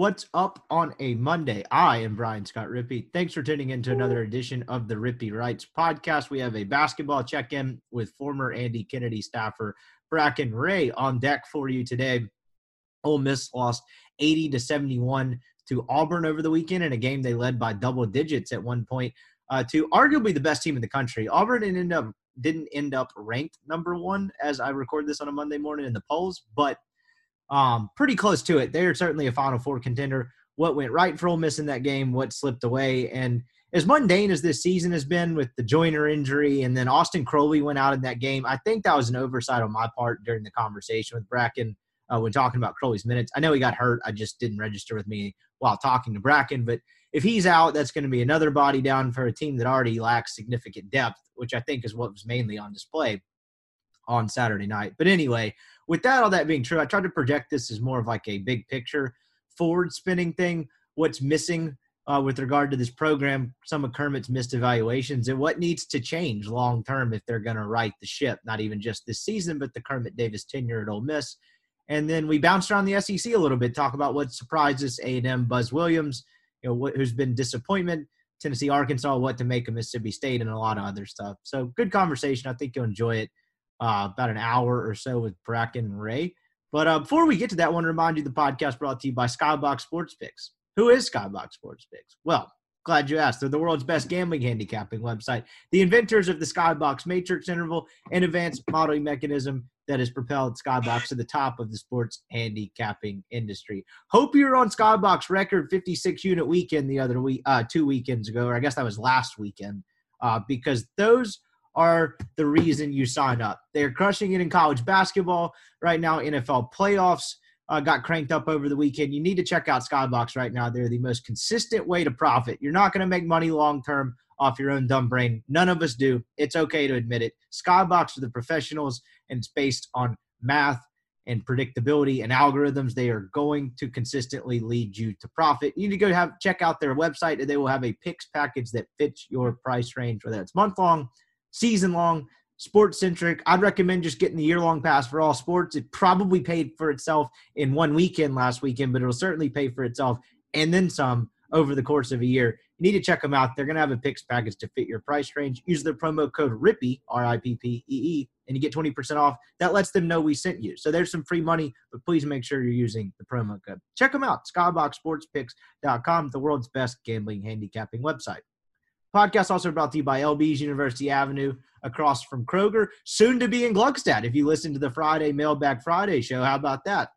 What's up on a Monday? I am Brian Scott Rippee. Thanks for tuning in to another edition of the Rippee Writes podcast. We have a basketball check in with former Andy Kennedy staffer Bracken Ray on deck for you today. Ole Miss lost 80 to 71 to Auburn over the weekend in a game they led by double digits at one point uh, to arguably the best team in the country. Auburn ended up didn't end up ranked number one as I record this on a Monday morning in the polls, but um, pretty close to it. They're certainly a Final Four contender. What went right for Ole Miss in that game? What slipped away? And as mundane as this season has been with the Joyner injury, and then Austin Crowley went out in that game, I think that was an oversight on my part during the conversation with Bracken uh, when talking about Crowley's minutes. I know he got hurt. I just didn't register with me while talking to Bracken. But if he's out, that's going to be another body down for a team that already lacks significant depth, which I think is what was mainly on display on Saturday night. But anyway, with that, all that being true, I tried to project this as more of like a big picture forward spinning thing. What's missing uh, with regard to this program, some of Kermit's missed evaluations, and what needs to change long term if they're going to right the ship, not even just this season, but the Kermit Davis tenure at Ole Miss. And then we bounced around the SEC a little bit, talk about what surprised us, A&M, Buzz Williams, you know, who's been disappointment, Tennessee, Arkansas, what to make of Mississippi State, and a lot of other stuff. So good conversation. I think you'll enjoy it uh, about an hour or so with Bracken and Ray. But uh, before we get to that, I want to remind you the podcast brought to you by Skybox Sports Picks. Who is Skybox Sports Picks? Well, glad you asked. They're the world's best gambling handicapping website, the inventors of the Skybox Matrix interval and advanced modeling mechanism that has propelled Skybox to the top of the sports handicapping industry. Hope you're on Skybox record 56 unit weekend the other week, uh, two weekends ago, or I guess that was last weekend, uh, because those are the reason you sign up. They're crushing it in college basketball right now. NFL playoffs uh, got cranked up over the weekend. You need to check out Skybox right now. They're the most consistent way to profit. You're not going to make money long term off your own dumb brain. None of us do. It's okay to admit it. Skybox are the professionals, and it's based on math and predictability and algorithms. They are going to consistently lead you to profit. You need to go have check out their website, and they will have a picks package that fits your price range, whether it's month long season long, sports centric. I'd recommend just getting the year long pass for all sports. It probably paid for itself in one weekend last weekend, but it'll certainly pay for itself and then some over the course of a year. You need to check them out. They're going to have a picks package to fit your price range. Use the promo code RIPPEE, R I P P E E, and you get 20% off. That lets them know we sent you. So there's some free money, but please make sure you're using the promo code. Check them out, skyboxsportspicks.com, the world's best gambling handicapping website. Podcast also brought to you by LB's University Avenue across from Kroger, soon to be in Gluckstadt. If you listen to the Friday Mailbag Friday show, how about that?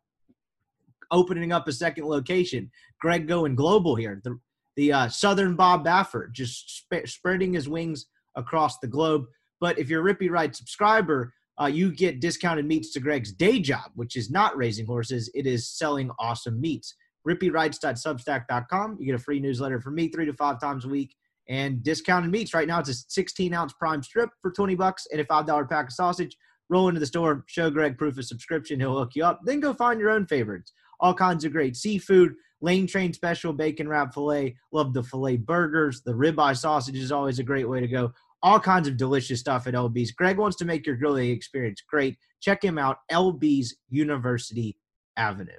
Opening up a second location. Greg going global here. The, the uh, Southern Bob Baffert just sp- spreading his wings across the globe. But if you're a Rippee Ride subscriber, uh, you get discounted meats to Greg's day job, which is not raising horses, it is selling awesome meats. RippeeWrites.substack.com. You get a free newsletter from me three to five times a week and discounted meats. Right now, it's a 16 ounce prime strip for 20 bucks and a $5 pack of sausage. Roll into the store, show Greg proof of subscription. He'll hook you up. Then go find your own favorites. All kinds of great seafood, lane train special bacon wrap filet. Love the filet burgers. The ribeye sausage is always a great way to go. all kinds of delicious stuff at LB's. Greg wants to make your grilling experience great. Check him out, LB's University Avenue.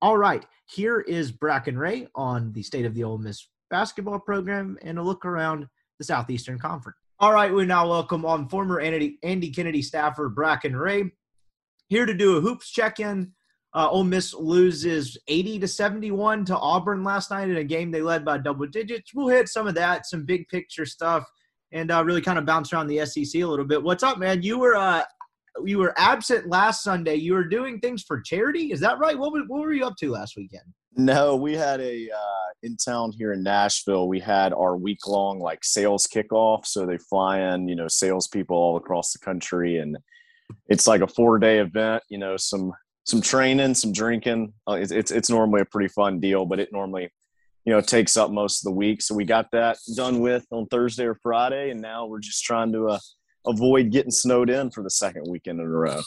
All right, here is Bracken Ray on the state of the Ole Miss basketball program and a look around the Southeastern Conference. All right, we now welcome on former Andy, Andy Kennedy staffer Bracken Ray here to do a hoops check-in. Uh, Ole Miss loses 80 to 71 to Auburn last night in a game they led by double digits. We'll hit some of that, some big picture stuff, and uh, really kind of bounce around the SEC a little bit. What's up, man? You were uh, you were absent last Sunday. You were doing things for charity. Is that right? What, what were you up to last weekend? No, we had a uh, in town here in Nashville. We had our week long like sales kickoff. So they fly in, you know, salespeople all across the country, and it's like a four day event. You know, some some training, some drinking. Uh, it's, it's it's normally a pretty fun deal, but it normally you know takes up most of the week. So we got that done with on Thursday or Friday, and now we're just trying to uh, avoid getting snowed in for the second weekend in a row.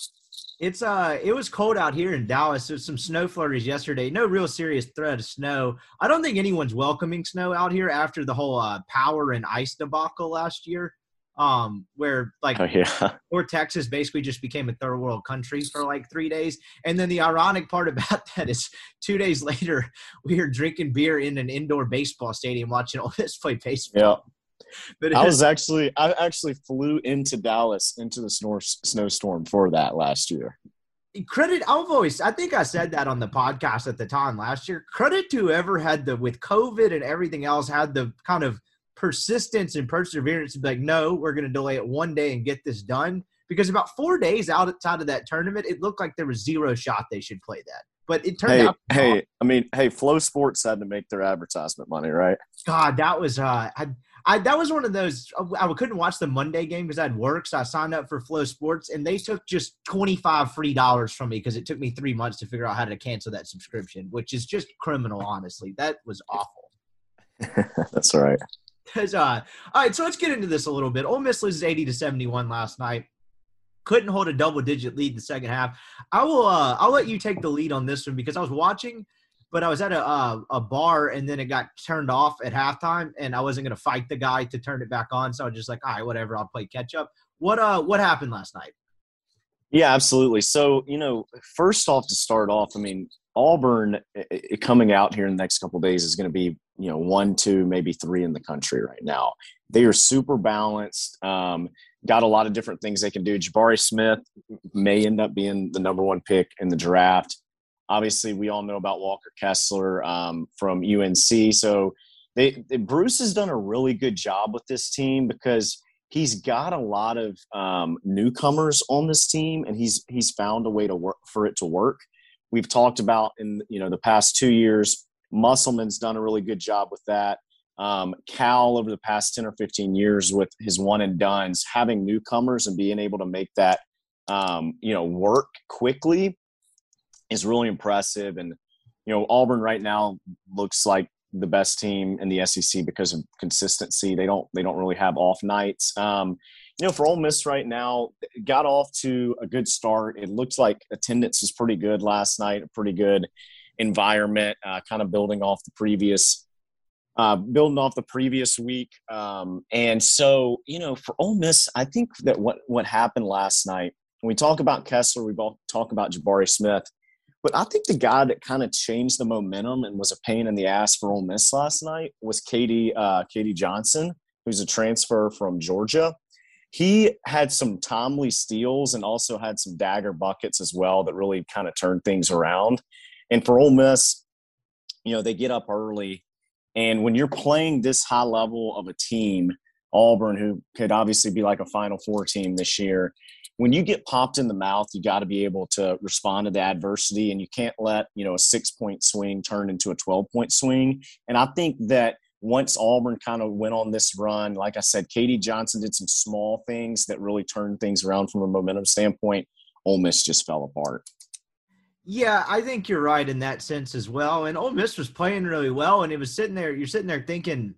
It's uh, it was cold out here in Dallas. There's some snow flurries yesterday. No real serious threat of snow. I don't think anyone's welcoming snow out here after the whole uh, power and ice debacle last year um, where like oh, yeah. or Texas basically just became a third world country for like three days. And then the ironic part about that is two days later we were drinking beer in an indoor baseball stadium watching all this play baseball. Yeah. But I was actually I actually flew into Dallas into the snow, snowstorm for that last year. Credit I've always I think I said that on the podcast at the time last year. Credit to whoever had the with COVID and everything else had the kind of persistence and perseverance to be like, no, we're going to delay it one day and get this done. Because about four days outside of that tournament, it looked like there was zero shot they should play that. But it turned hey, out. Hey, I mean, hey, FloSports had to make their advertisement money, right? God, that was uh, I, I that was one of those. I couldn't watch the Monday game because I had work, so I signed up for FloSports, and they took just twenty five free dollars from me because it took me three months to figure out how to cancel that subscription, which is just criminal. Honestly, that was awful. That's right. Because uh, all right, so let's get into this a little bit. Ole Miss loses eighty to seventy one last night. Couldn't hold a double digit lead in the second half. I will. Uh, I'll let you take the lead on this one because I was watching, but I was at a uh, a bar and then it got turned off at halftime, and I wasn't gonna fight the guy to turn it back on. So I was just like, all right, whatever. I'll play catch up. What uh, what happened last night? Yeah, absolutely. So you know, first off, to start off, I mean, Auburn it, coming out here in the next couple days is going to be you know one, two, maybe three in the country right now. They are super balanced. Um, got a lot of different things they can do. Jabari Smith may end up being the number one pick in the draft. Obviously, we all know about Walker Kessler um, from UNC. So they, they, Bruce has done a really good job with this team because he's got a lot of um, newcomers on this team, and he's he's found a way to work for it to work we've talked about in you know the past two years. Musselman's done a really good job with that. Um, Cal over the past 10 or 15 years with his one and duns, having newcomers and being able to make that um, you know work quickly is really impressive. And you know Auburn right now looks like the best team in the SEC because of consistency. They don't they don't really have off nights. Um, you know, for Ole Miss right now, got off to a good start. It looked like attendance was pretty good last night, a pretty good environment, uh, kind of building off the previous. Uh, building off the previous week, um, and so you know, for Ole Miss, I think that what what happened last night. When we talk about Kessler, we talk about Jabari Smith, but I think the guy that kind of changed the momentum and was a pain in the ass for Ole Miss last night was KD uh, KD Johnson, who's a transfer from Georgia he had some timely steals and also had some dagger buckets as well that really kind of turned things around. And for Ole Miss, you know, they get up early. And when you're playing this high level of a team, Auburn, who could obviously be like a Final Four team this year, when you get popped in the mouth, you got to be able to respond to the adversity, and you can't let you know a six point swing turn into a twelve point swing. And I think that once Auburn kind of went on this run, like I said, KD Johnson did some small things that really turned things around from a momentum standpoint. Ole Miss just fell apart. Yeah, I think you're right in that sense as well. And Ole Miss was playing really well, and it was sitting there. You're sitting there thinking,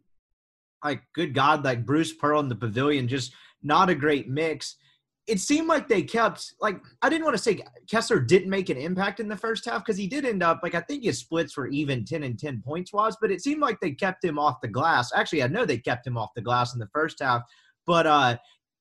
like, good God, like Bruce Pearl in the pavilion, just not a great mix it seemed like they kept like I didn't want to say Kessler didn't make an impact in the first half because he did end up like I think his splits were even ten and ten points was, but it seemed like they kept him off the glass. Actually, I know they kept him off the glass in the first half, but uh,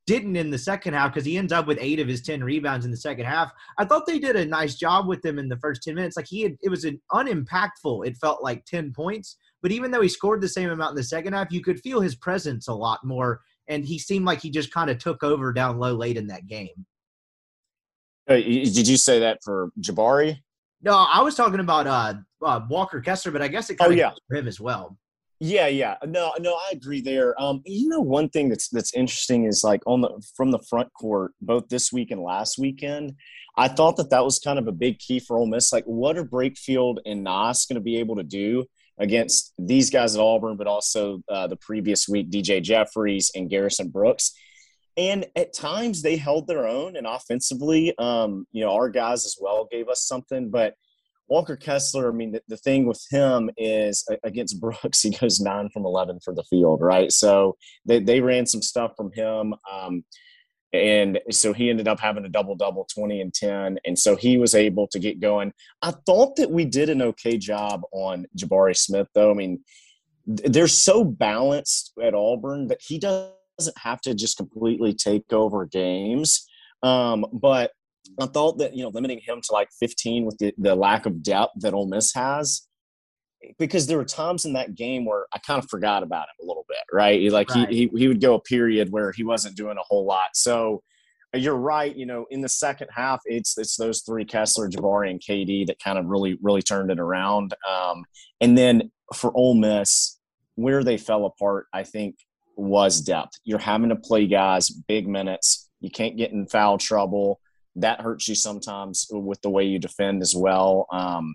didn't in the second half because he ends up with eight of his 10 rebounds in the second half. I thought they did a nice job with him in the first 10 minutes. Like he had, it was an unimpactful, it felt like 10 points. But even though he scored the same amount in the second half, you could feel his presence a lot more. And he seemed like he just kind of took over down low late in that game. Uh, did you say that for Jabari? No, I was talking about uh, uh, Walker Kessler, but I guess it kind Oh, of yeah. for him as well. Yeah, yeah. No, no, I agree there. Um, you know, one thing that's that's interesting is like on the from the front court, both this week and last weekend. I thought that that was kind of a big key for Ole Miss. Like, what are Brakefield and Nas going to be able to do against these guys at Auburn, but also uh, the previous week, DJ Jeffries and Garrison Brooks? And at times they held their own, and offensively, um, you know, our guys as well gave us something, but Walker Kessler, I mean, the, the thing with him is against Brooks, he goes nine from 11 for the field, right? So they, they ran some stuff from him. Um, and so he ended up having a double double 20 and 10 and so he was able to get going. I thought that we did an okay job on jabari smith though. I mean they're so balanced at auburn that he doesn't have to just completely take over games. Um, but I thought that you know limiting him to like 15 with the, the lack of depth that Ole Miss has, because there were times in that game where I kind of forgot about him a little bit, right? Like Right. He, he he would go a period where he wasn't doing a whole lot. So uh, you're right. You know, in the second half, it's it's those three Kessler, Jabari, and KD that kind of really really turned it around. Um, and then for Ole Miss, where they fell apart, I think was depth. You're having to play guys big minutes. You can't get in foul trouble that hurts you sometimes with the way you defend as well. Um,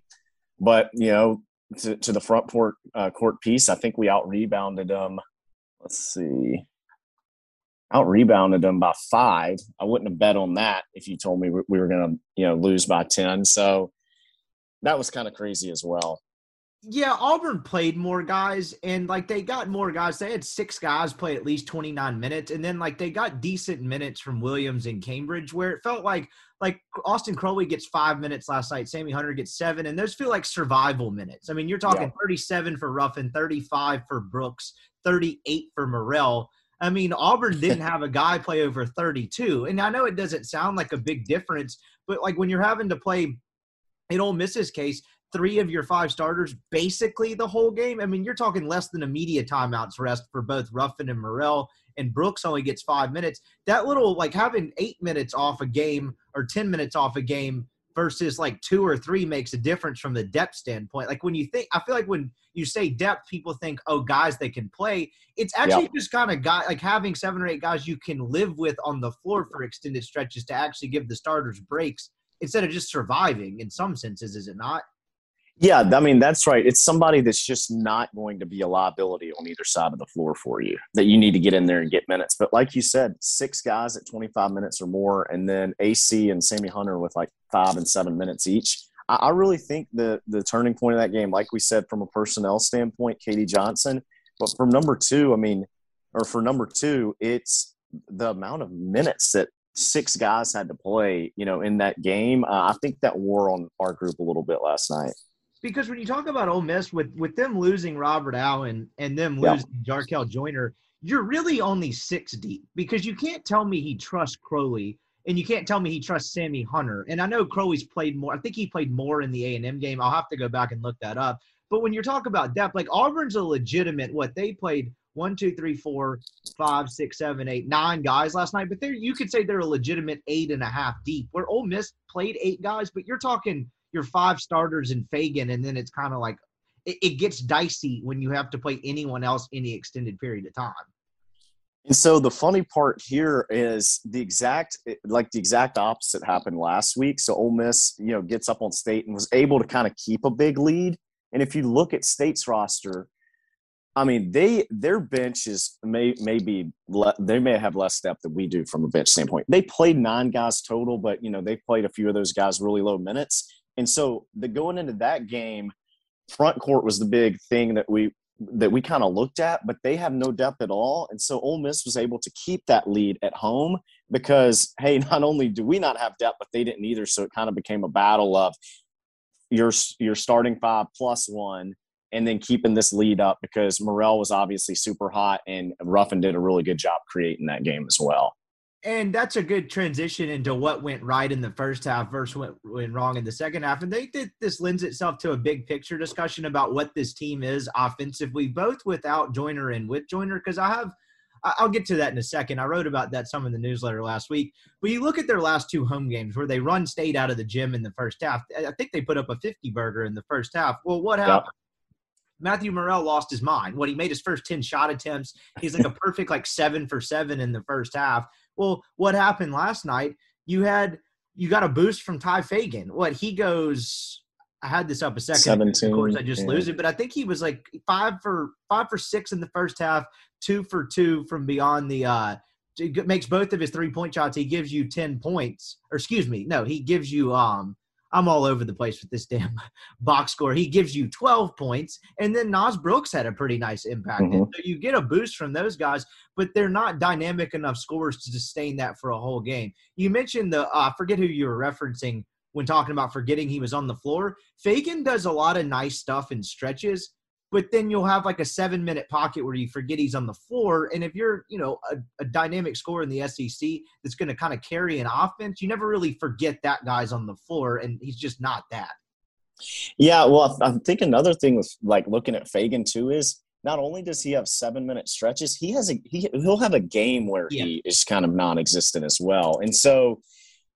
but you know, to, to the front court uh, court piece, I think we out rebounded them. Let's see, out rebounded them by five. I wouldn't have bet on that if you told me we, we were going to you know lose by ten. So that was kind of crazy as well. Yeah, Auburn played more guys, and like they got more guys. They had six guys play at least 29 minutes, and then like they got decent minutes from Williams and Cambridge, where it felt like like Austin Crowley gets five minutes last night, Sammy Hunter gets seven, and those feel like survival minutes. I mean, you're talking 37 for Ruffin, 35 for Brooks, 38 for Murrell. I mean, Auburn didn't have a guy play over 32, and I know it doesn't sound like a big difference, but like when you're having to play, in Ole Miss's case, three of your five starters basically the whole game. I mean, you're talking less than a media timeouts rest for both Ruffin and Murrell, and Brooks only gets five minutes. That little, like having eight minutes off a game or 10 minutes off a game versus like two or three makes a difference from the depth standpoint. Like when you think, I feel like when you say depth, people think, oh, guys they can play. It's actually just kind of guy like having seven or eight guys you can live with on the floor for extended stretches to actually give the starters breaks instead of just surviving in some senses, is it not? Yeah, I mean that's right. It's somebody that's just not going to be a liability on either side of the floor for you. That you need to get in there and get minutes. But like you said, six guys at 25 minutes or more, and then AC and Sammy Hunter with like five and seven minutes each. I, really think the the turning point of that game, like we said, from a personnel standpoint, KD Johnson. But from number two, I mean, or for number two, it's the amount of minutes that six guys had to play. You know, in that game, uh, I think that wore on our group a little bit last night. Because when you talk about Ole Miss with with them losing Robert Allen and them Yeah. losing Jarkel Joyner, you're really only six deep because you can't tell me he trusts Crowley and you can't tell me he trusts Sammy Hunter. And I know Crowley's played more. I think he played more in the A and M game. I'll have to go back and look that up. But when you're talking about depth, like Auburn's a legitimate what they played one, two, three, four, five, six, seven, eight, nine guys last night. But they're you could say they're a legitimate eight and a half deep. Where Ole Miss played eight guys, but you're talking your five starters and Fagan, and then it's kind of like it, it gets dicey when you have to play anyone else any extended period of time. And so the funny part here is the exact like the exact opposite happened last week. So Ole Miss, you know, gets up on state and was able to kind of keep a big lead. And if you look at state's roster, I mean, they their bench is may maybe le- they may have less depth than we do from a bench standpoint. They played nine guys total, but you know they played a few of those guys really low minutes. And so the going into that game, front court was the big thing that we that we kind of looked at, but they have no depth at all. And so Ole Miss was able to keep that lead at home because, hey, not only do we not have depth, but they didn't either. So it kind of became a battle of your your starting five plus one and then keeping this lead up because Murrell was obviously super hot and Ruffin did a really good job creating that game as well. And that's a good transition into what went right in the first half versus what went wrong in the second half. And they think this lends itself to a big picture discussion about what this team is offensively, both without Joyner and with Joyner. Because I have, I'll get to that in a second. I wrote about that some in the newsletter last week. But you look at their last two home games where they run state out of the gym in the first half. I think they put up a 50 burger in the first half. Well, what happened? Yep. Matthew Murrell lost his mind. What he made his first 10 shot attempts. He's like a perfect like seven for seven in the first half. Well, what happened last night? You had you got a boost from Tye Fagan. What he goes I had this up a second. 17, of course, I just yeah. lose it. But I think he was like five for five for six in the first half, two for two from beyond the. uh Makes both of his three point shots. He gives you ten points, or excuse me, no, he gives you um I'm all over the place with this damn box score. He gives you 12 points, and then Nas Brooks had a pretty nice impact. Mm-hmm. So you get a boost from those guys, but they're not dynamic enough scores to sustain that for a whole game. You mentioned the, uh, I forget who you were referencing when talking about forgetting he was on the floor. Fagan does a lot of nice stuff in stretches, but then you'll have like a seven minute pocket where you forget he's on the floor. And if you're, you know, a, a dynamic scorer in the SEC that's going to kind of carry an offense, you never really forget that guy's on the floor, and he's just not that. Yeah, well, I think another thing with like looking at Fagan too is not only does he have seven minute stretches, he has a he he'll have a game where yeah. he is kind of non-existent as well. And so,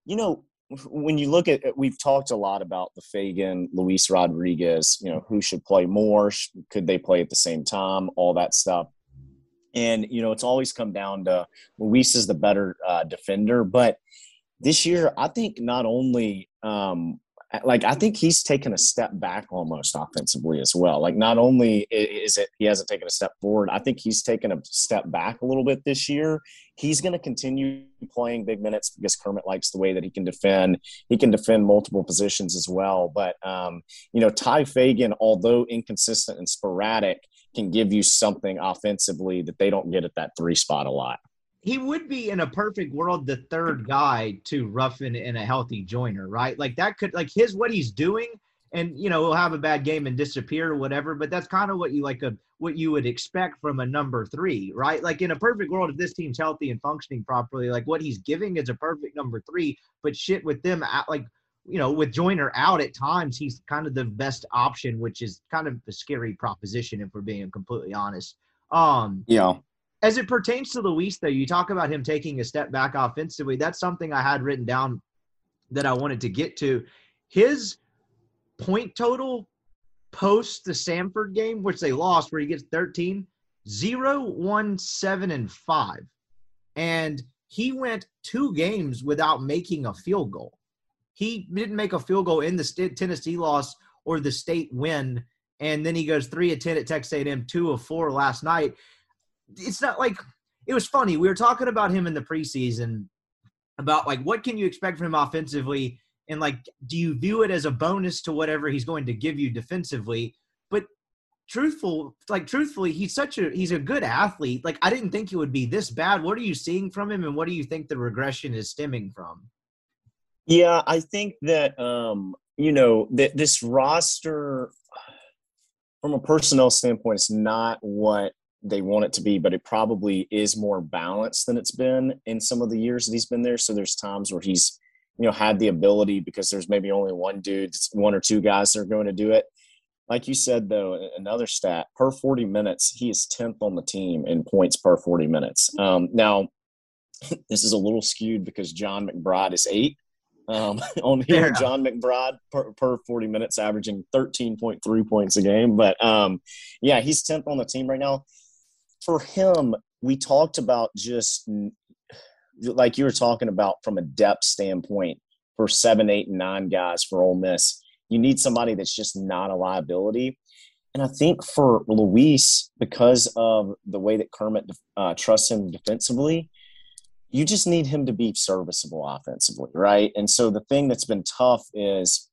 you know, when you look at we've talked a lot about the Fagan, Luis Rodriguez, you know, who should play more, could they play at the same time, all that stuff. And you know, it's always come down to Luis is the better uh, defender, but this year I think not only um, like I think he's taken a step back almost offensively as well. Like not only is it he hasn't taken a step forward, I think he's taken a step back a little bit this year. He's going to continue playing big minutes because Kermit likes the way that he can defend. He can defend multiple positions as well. But um, you know, Tye Fagan, although inconsistent and sporadic, can give you something offensively that they don't get at that three spot a lot he would be in a perfect world the third guy to Ruffin in a healthy Joyner, right? Like that could like his what he's doing, and you know he'll have a bad game and disappear or whatever. But that's kind of what you like a what you would expect from a number three, right? Like in a perfect world, if this team's healthy and functioning properly, like what he's giving is a perfect number three. But shit with them, like you know, with Joyner out at times, he's kind of the best option, which is kind of a scary proposition if we're being completely honest. Um, yeah as it pertains to Luis, though, you talk about him taking a step back offensively. That's something I had written down that I wanted to get to. His point total post the Samford game, which they lost, where he gets 13, 0, 1, 7, and 5. And he went two games without making a field goal. He didn't make a field goal in the Tennessee loss or the state win. And then he goes 3 of 10 at Texas A&M, 2 of 4 last night it's not like it was funny. We were talking about him in the preseason about like what can you expect from him offensively? And like do you view it as a bonus to whatever he's going to give you defensively? But truthful like truthfully he's such a he's a good athlete. Like i didn't think he would be this bad. What are you seeing from him and what do you think the regression is stemming from? Yeah i think that um you know that this roster from a personnel standpoint is not what they want it to be, but it probably is more balanced than it's been in some of the years that he's been there. So there's times where he's, you know, had the ability because there's maybe only one dude, one or two guys that are going to do it. Like you said, though, another stat per 40 minutes, he is 10th on the team in points per 40 minutes. Um, now, this is a little skewed because John McBride is eight. Um, on here, John McBride per, per, 40 minutes, averaging 13.3 points a game. But um, yeah, he's 10th on the team right now for him, we talked about just like you were talking about from a depth standpoint for seven, eight, and nine guys for Ole Miss. You need somebody that's just not a liability. And I think for Luis, because of the way that Kermit uh, trusts him defensively, you just need him to be serviceable offensively, right? And so the thing that's been tough is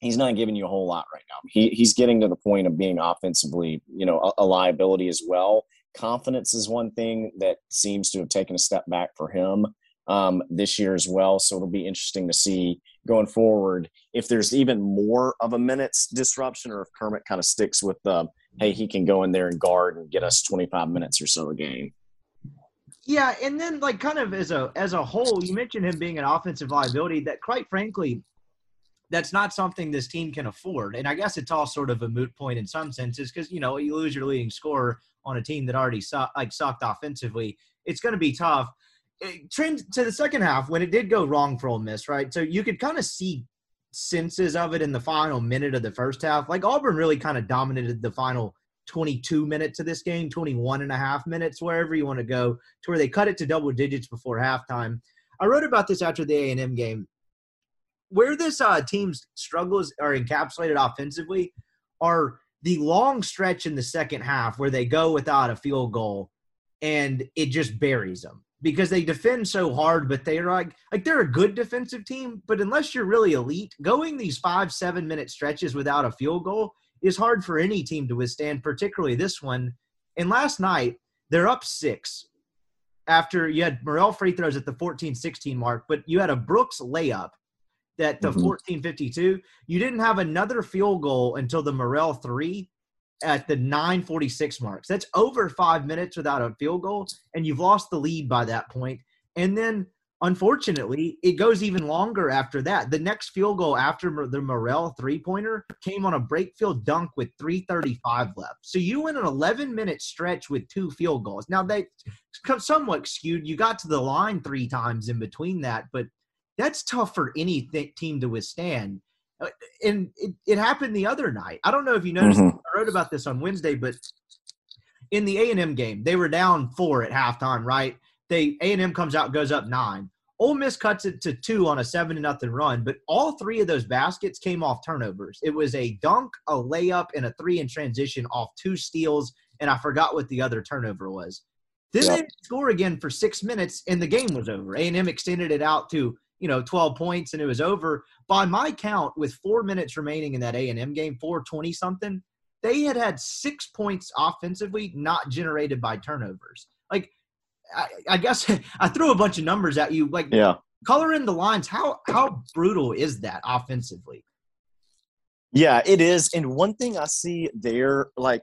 he's not giving you a whole lot right now. He, he's getting to the point of being offensively, you know, a, a liability as well. Confidence is one thing that seems to have taken a step back for him um, this year as well. So it'll be interesting to see going forward if there's even more of a minute's disruption or if Kermit kind of sticks with the hey he can go in there and guard and get us 25 minutes or so a game. Yeah, and then like kind of as a as a whole, you mentioned him being an offensive liability that quite frankly that's not something this team can afford. And I guess it's all sort of a moot point in some senses because you know you lose your leading scorer on a team that already su- like sucked offensively. It's going to be tough. It, trend to the second half when it did go wrong for Ole Miss, right? So you could kind of see senses of it in the final minute of the first half. Like Auburn really kind of dominated the final 22 minutes of this game, 21 and a half minutes, wherever you want to go, to where they cut it to double digits before halftime. I wrote about this after the A&M game. Where this uh, team's struggles are encapsulated offensively are the long stretch in the second half where they go without a field goal and it just buries them because they defend so hard, but they're like like they're a good defensive team, but unless you're really elite, going these five, seven minute stretches without a field goal is hard for any team to withstand, particularly this one. And last night, they're up six after you had Murrell free throws at the 14 16 mark, but you had a Brooks layup at the 14 mm-hmm. 52. You didn't have another field goal until the Murrell three at the 946 marks. That's over five minutes without a field goal, and you've lost the lead by that point. And then Unfortunately, it goes even longer after that. The next field goal after the Murrell three pointer came on a Brakefield dunk with 335 left. So you went an 11 minute stretch with two field goals. Now they somewhat skewed. You got to the line three times in between that, but that's tough for any th- team to withstand. Uh, and it, it happened the other night. I don't know if you noticed. Mm-hmm. I wrote about this on Wednesday, but in the A and M game, they were down four at halftime, right? they A and M comes out goes up nine. Ole Miss cuts it to two on a seven to nothing run, but all three of those baskets came off turnovers. It was a dunk, a layup, and a three in transition off two steals, and I forgot what the other turnover was. Then yep. they score again for six minutes, and the game was over. A and M extended it out to you know 12 points, and it was over. By my count, with four minutes remaining in that A and M game, 420 something, they had had six points offensively, not generated by turnovers. Like I, I guess I threw a bunch of numbers at you. Like, yeah, color in the lines. How how brutal is that offensively? Yeah, it is. And one thing I see there, like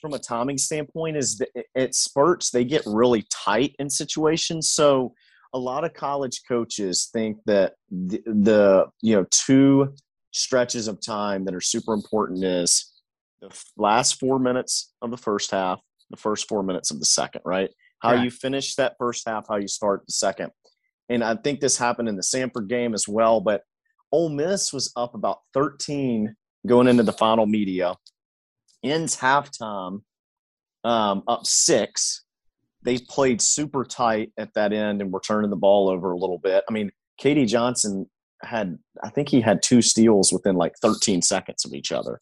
from a timing standpoint, is that at spurts they get really tight in situations. So a lot of college coaches think that the, the you know two stretches of time that are super important is the last four minutes of the first half, the first four minutes of the second, right? how you finish that first half, how you start the second. And I think this happened in the Samford game as well. But Ole Miss was up about 13 going into the final media, ends halftime um, up six. They played super tight at that end and were turning the ball over a little bit. I mean, KD Johnson had, I think he had two steals within like 13 seconds of each other.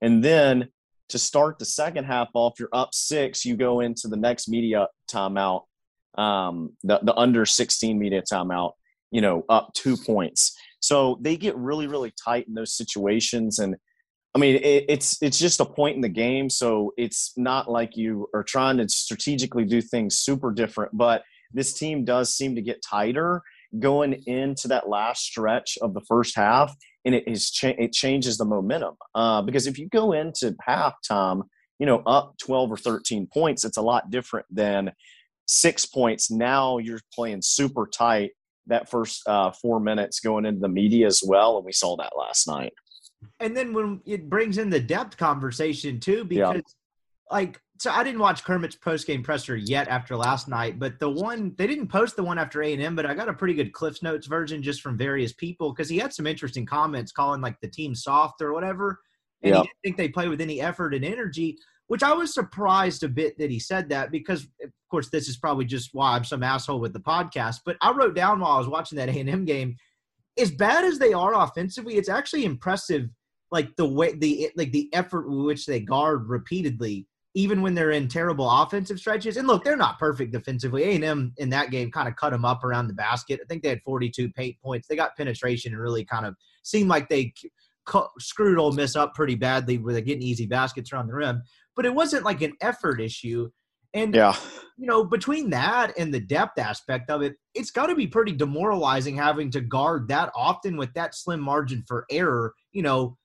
And then to start the second half off, you're up six, you go into the next media timeout, um, the, the under 16 media timeout, you know, up two points. So they get really, really tight in those situations. And I mean, it, it's it's just a point in the game. So it's not like you are trying to strategically do things super different, but this team does seem to get tighter going into that last stretch of the first half and it is cha- it changes the momentum uh, because if you go into halftime, you know, up 12 or 13 points, it's a lot different than six points. Now you're playing super tight that first uh, four minutes going into the media as well, and we saw that last night. And then when it brings in the depth conversation too, because like so I didn't watch Kermit's post game presser yet after last night, but the one they didn't post the one after A and M, but I got a pretty good Cliff's Notes version just from various people because he had some interesting comments calling like the team soft or whatever, and yep. he didn't think they play with any effort and energy, which I was surprised a bit that he said that because of course this is probably just why I'm some asshole with the podcast, but I wrote down while I was watching that A and M game, as bad as they are offensively, it's actually impressive like the way the like the effort with which they guard repeatedly even when they're in terrible offensive stretches. And look, they're not perfect defensively. A&M in that game kind of cut them up around the basket. I think they had 42 paint points. They got penetration and really kind of seemed like they screwed Ole Miss up pretty badly with getting easy baskets around the rim. But it wasn't like an effort issue. And Yeah. you know, between that and the depth aspect of it, it's got to be pretty demoralizing having to guard that often with that slim margin for error. You know,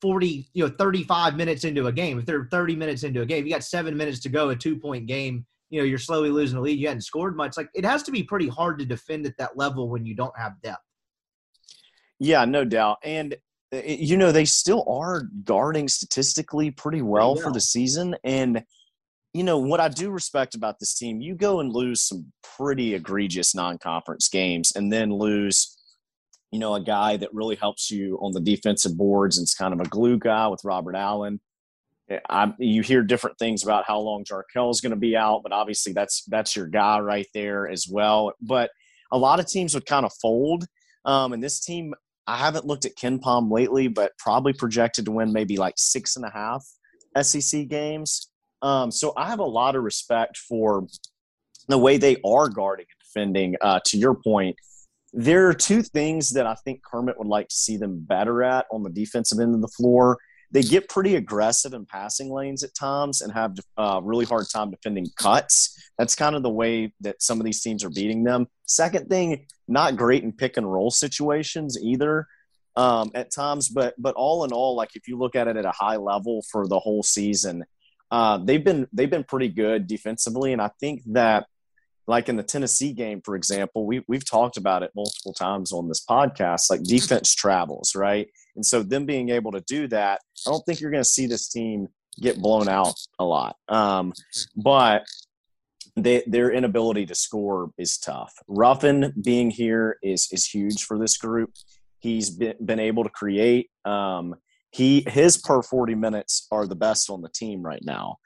40, you know, 35 minutes into a game. If they're 30 minutes into a game, you got seven minutes to go, a two point game. You know, you're slowly losing the lead. You hadn't scored much. Like it has to be pretty hard to defend at that level when you don't have depth. Yeah, no doubt. And uh, you know they still are guarding statistically pretty well. for the season and you know what I do respect about this team you go and lose some pretty egregious non-conference games and then lose you know a guy that really helps you on the defensive boards and it's kind of a glue guy with Robert Allen I, you hear different things about how long Jarkel is going to be out, but obviously that's that's your guy right there as well. But a lot of teams would kind of fold, um, and this team I haven't looked at KenPom lately, but probably projected to win maybe like six and a half SEC games. Um, so I have a lot of respect for the way they are guarding and defending. Uh, to your point, there are two things that I think Kermit would like to see them better at on the defensive end of the floor. They get pretty aggressive in passing lanes at times and have a uh, really hard time defending cuts. That's kind of the way that some of these teams are beating them. Second thing, not great in pick and roll situations either um, at times. But but all in all, like if you look at it at a high level for the whole season, uh, they've been they've been pretty good defensively, and I think that like in the Tennessee game, for example, we we've talked about it multiple times on this podcast. Like defense travels, right? And so them being able to do that, I don't think you're going to see this team get blown out a lot. Um, but they, their inability to score is tough. Ruffin being here is is huge for this group. He's been, been able to create. Um, he his per 40 minutes are the best on the team right now.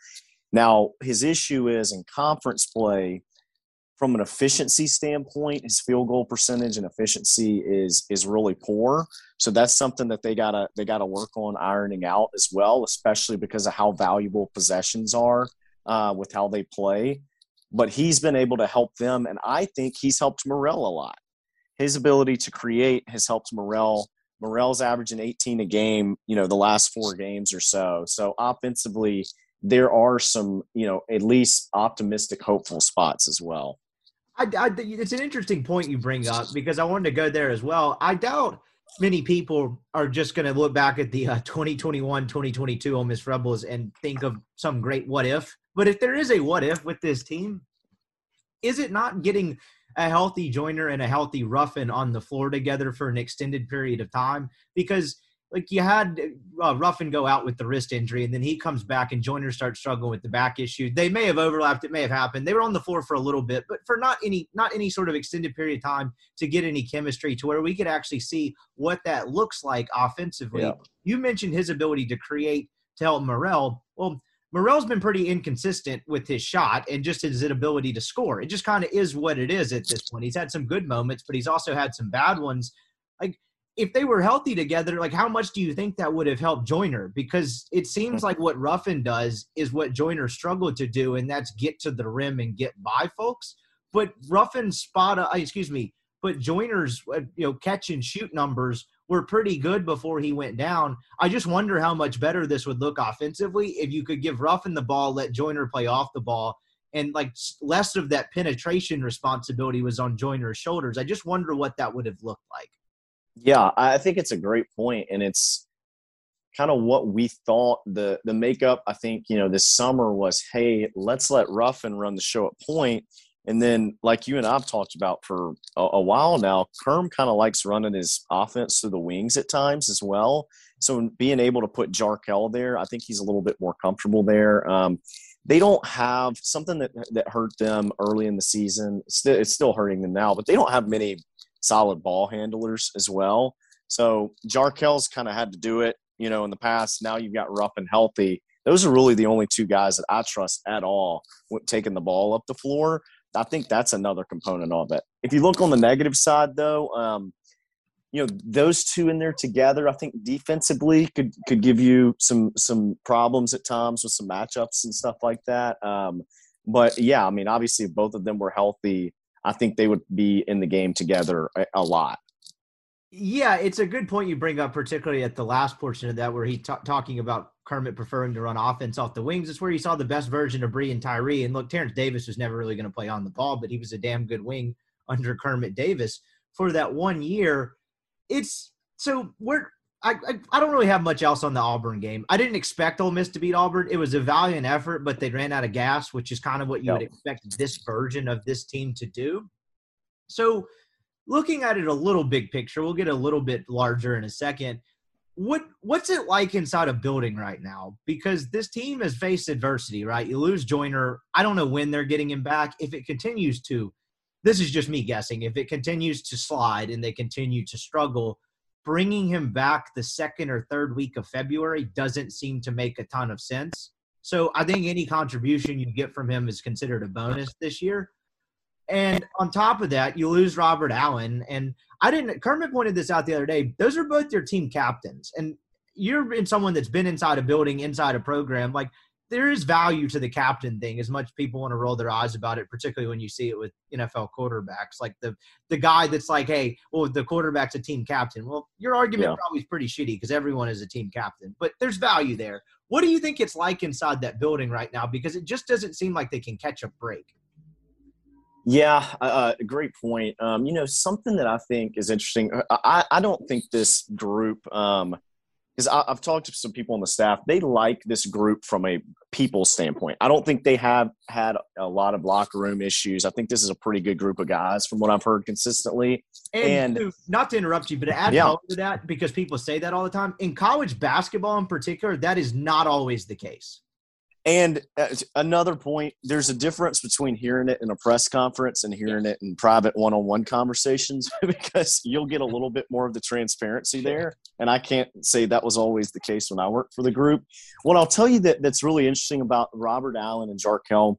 Now his issue is in conference play from an efficiency standpoint, his field goal percentage and efficiency is is really poor. So that's something that they gotta they gotta work on ironing out as well, especially because of how valuable possessions are uh, with how they play. But he's been able to help them, and I think he's helped Murrell a lot. His ability to create has helped Murrell. Murrell's averaging 18 a game, you know, the last four games or so. So offensively, there are some, you know, at least optimistic, hopeful spots as well. I, I, it's an interesting point you bring up because I wanted to go there as well. I doubt many people are just going to look back at the uh, 2021 2022 Ole Miss Rebels and think of some great what if. But if there is a what if with this team, is it not getting a healthy Joyner and a healthy Ruffin on the floor together for an extended period of time? Because like you had uh, Ruffin go out with the wrist injury, and then he comes back, and Joyner starts struggling with the back issue. They may have overlapped; it may have happened. They were on the floor for a little bit, but for not any not any sort of extended period of time to get any chemistry to where we could actually see what that looks like offensively. Yeah. You mentioned his ability to create to help Murrell. Well, Murrell's been pretty inconsistent with his shot and just his inability to score. It just kind of is what it is at this point. He's had some good moments, but he's also had some bad ones. Like if they were healthy together, like how much do you think that would have helped Joyner? Because it seems like what Ruffin does is what Joyner struggled to do, and that's get to the rim and get by folks. But Ruffin's spot, uh, excuse me, but Joyner's uh, you know catch and shoot numbers were pretty good before he went down. I just wonder how much better this would look offensively if you could give Ruffin the ball, let Joyner play off the ball, and like less of that penetration responsibility was on Joyner's shoulders. I just wonder what that would have looked like. Yeah, I think it's a great point, and it's kind of what we thought the the makeup. I think you know this summer was, hey, let's let Ruffin run the show at point, and then like you and I've talked about for a, a while now, Kerm kind of likes running his offense through the wings at times as well. So being able to put Jarkel there, I think he's a little bit more comfortable there. Um, they don't have something that that hurt them early in the season. It's still, hurting them now, but they don't have many solid ball handlers as well. So Jarkel's kind of had to do it, you know, in the past. Now you've got Ruffin healthy. Those are really the only two guys that I trust at all with taking the ball up the floor. I think that's another component of it. If you look on the negative side, though, um, you know those two in there together, I think defensively could could give you some some problems at times with some matchups and stuff like that. Um, but yeah, I mean, obviously, if both of them were healthy, I think they would be in the game together a, a lot. Yeah, it's a good point you bring up, particularly at the last portion of that, where he t- talking about Kermit preferring to run offense off the wings. It's where you saw the best version of Breein Tyree. And look, Terence Davis was never really going to play on the ball, but he was a damn good wing under Kermit Davis for that one year. It's so we're I, I, I don't really have much else on the Auburn game. I didn't expect Ole Miss to beat Auburn. It was a valiant effort, but they ran out of gas, which is kind of what you would expect this version of this team to do. So, looking at it a little big picture, we'll get a little bit larger in a second. What what's it like inside a building right now? Because this team has faced adversity, right? You lose Joyner. I don't know when they're getting him back. If it continues to, this is just me guessing. If it continues to slide and they continue to struggle bringing him back the second or third week of February doesn't seem to make a ton of sense. So I think any contribution you get from him is considered a bonus this year. And on top of that, you lose Robert Allen. And I didn't, Kermit pointed this out the other day. Those are both your team captains. And you're in someone that's been inside a building, inside a program. Like there is value to the captain thing as much people want to roll their eyes about it particularly when you see it with nfl quarterbacks like the the guy that's like hey well the quarterback's a team captain well your argument yeah. probably is pretty shitty because everyone is a team captain but there's value there what do you think it's like inside that building right now because it just doesn't seem like they can catch a break yeah, uh, great point. Um, you know, something that I think is interesting. I, I don't think this group um, because I've talked to some people on the staff. They like this group from a people standpoint. I don't think they have had a lot of locker room issues. I think this is a pretty good group of guys from what I've heard consistently. And, and not to interrupt you, but to add yeah. to that, because people say that all the time, in college basketball in particular, that is not always the case. And uh, another point, there's a difference between hearing it in a press conference and hearing it in private one-on-one conversations because you'll get a little bit more of the transparency there. And I can't say that was always the case when I worked for the group. What I'll tell you that that's really interesting about Robert Allen and Jarkel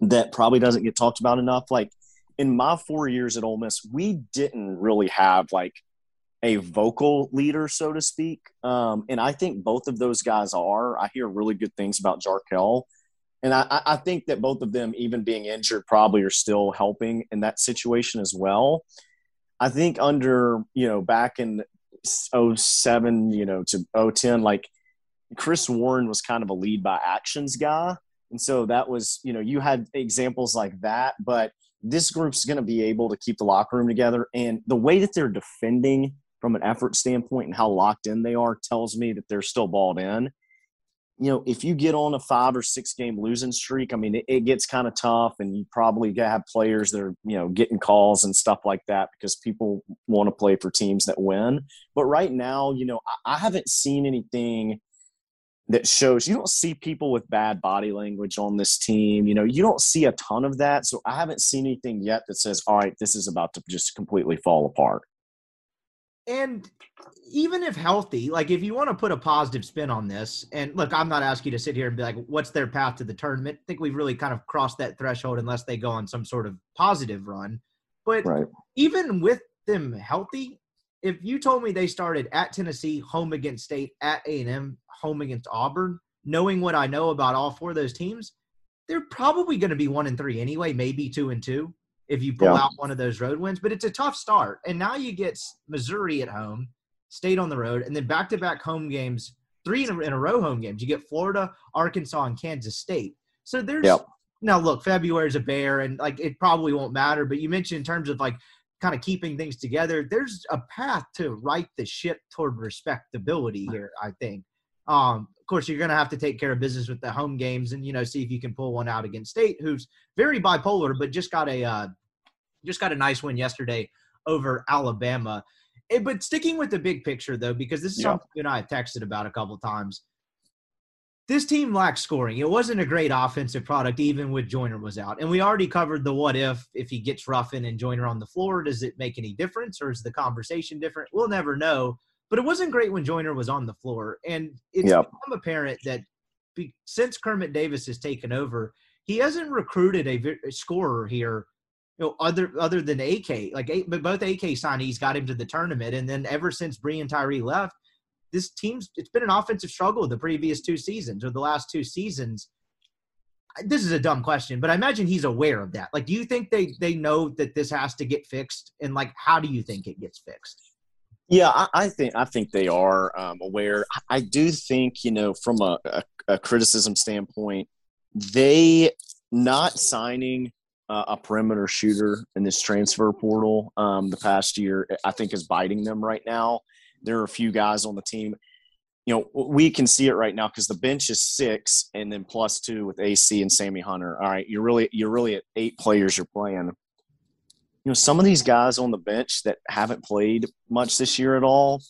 that probably doesn't get talked about enough. Like in my four years at Ole Miss, we didn't really have like a vocal leader, so to speak. Um, and I think both of those guys are. I hear really good things about Jarkel. And I, I think that both of them, even being injured, probably are still helping in that situation as well. I think under, you know, back in 07, you know, to 010, like Chris Warren was kind of a lead by actions guy. And so that was, you know, you had examples like that, but this group's going to be able to keep the locker room together. And the way that they're defending from an effort standpoint and how locked in they are tells me that they're still balled in. You know, if you get on a five or six game losing streak, I mean, it, it gets kind of tough, and you probably have players that are, you know, getting calls and stuff like that because people want to play for teams that win. But right now, you know, I, I haven't seen anything that shows you don't see people with bad body language on this team. You know, you don't see a ton of that. So I haven't seen anything yet that says, all right, this is about to just completely fall apart. And even if healthy, like if you want to put a positive spin on this, and look, I'm not asking you to sit here and be like, what's their path to the tournament? I think we've really kind of crossed that threshold unless they go on some sort of positive run. But right. even with them healthy, if you told me they started at Tennessee, home against State, at A&M, home against Auburn, knowing what I know about all four of those teams, they're probably going to be one and three anyway, maybe two and two if you pull yeah. out one of those road wins. But it's a tough start. And now you get Missouri at home, State on the road, and then back to back home games, three in a, in a, row home games. You get Florida, Arkansas, and Kansas State. So there's yep. now look, February is a bear, and like it probably won't matter. But you mentioned in terms of like kind of keeping things together, there's a path to right the ship toward respectability here. I think. Um, course, you're going to have to take care of business with the home games, and you know, see if you can pull one out against State, who's very bipolar, but just got a uh, just got a nice win yesterday over Alabama. It, but sticking with the big picture, though, because this is yeah. something you and I have texted about a couple times. This team lacks scoring. It wasn't a great offensive product, even with Joyner was out. And we already covered the what if if he gets Ruffin and Joyner on the floor. Does it make any difference, or is the conversation different? We'll never know. But it wasn't great when Joyner was on the floor, and it's yep. become apparent that be, since Kermit Davis has taken over, he hasn't recruited a, a scorer here you know, other other than AK, like but both AK signees got him to the tournament, and then ever since Breein Tyree left, this team's it's been an offensive struggle the previous two seasons or the last two seasons. This is a dumb question, but I imagine he's aware of that. Like, do you think they they know that this has to get fixed, and like, how do you think it gets fixed? Yeah, I, I think I think they are um, aware. I, I do think you know from a, a, a criticism standpoint, they not signing uh, a perimeter shooter in this transfer portal um, the past year, I think is biting them right now. There are a few guys on the team. You know, we can see it right now because the bench is six, and then plus two with AC and Sammy Hunter. All right, you're really you're really at eight players you're playing. You know, some of these guys on the bench that haven't played much this year at all.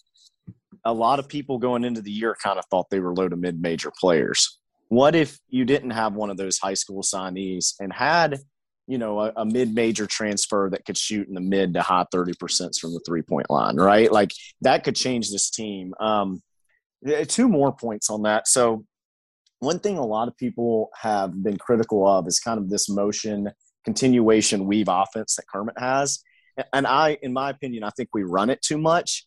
A lot of people going into the year kind of thought they were low to mid major players. What if you didn't have one of those high school signees and had you know, a, a mid-major transfer that could shoot in the mid to high 30% from the three-point line, right? Like that could change this team. Um, two more points on that. So one thing a lot of people have been critical of is kind of this motion continuation weave offense that Kermit has. And I, in my opinion, I think we run it too much.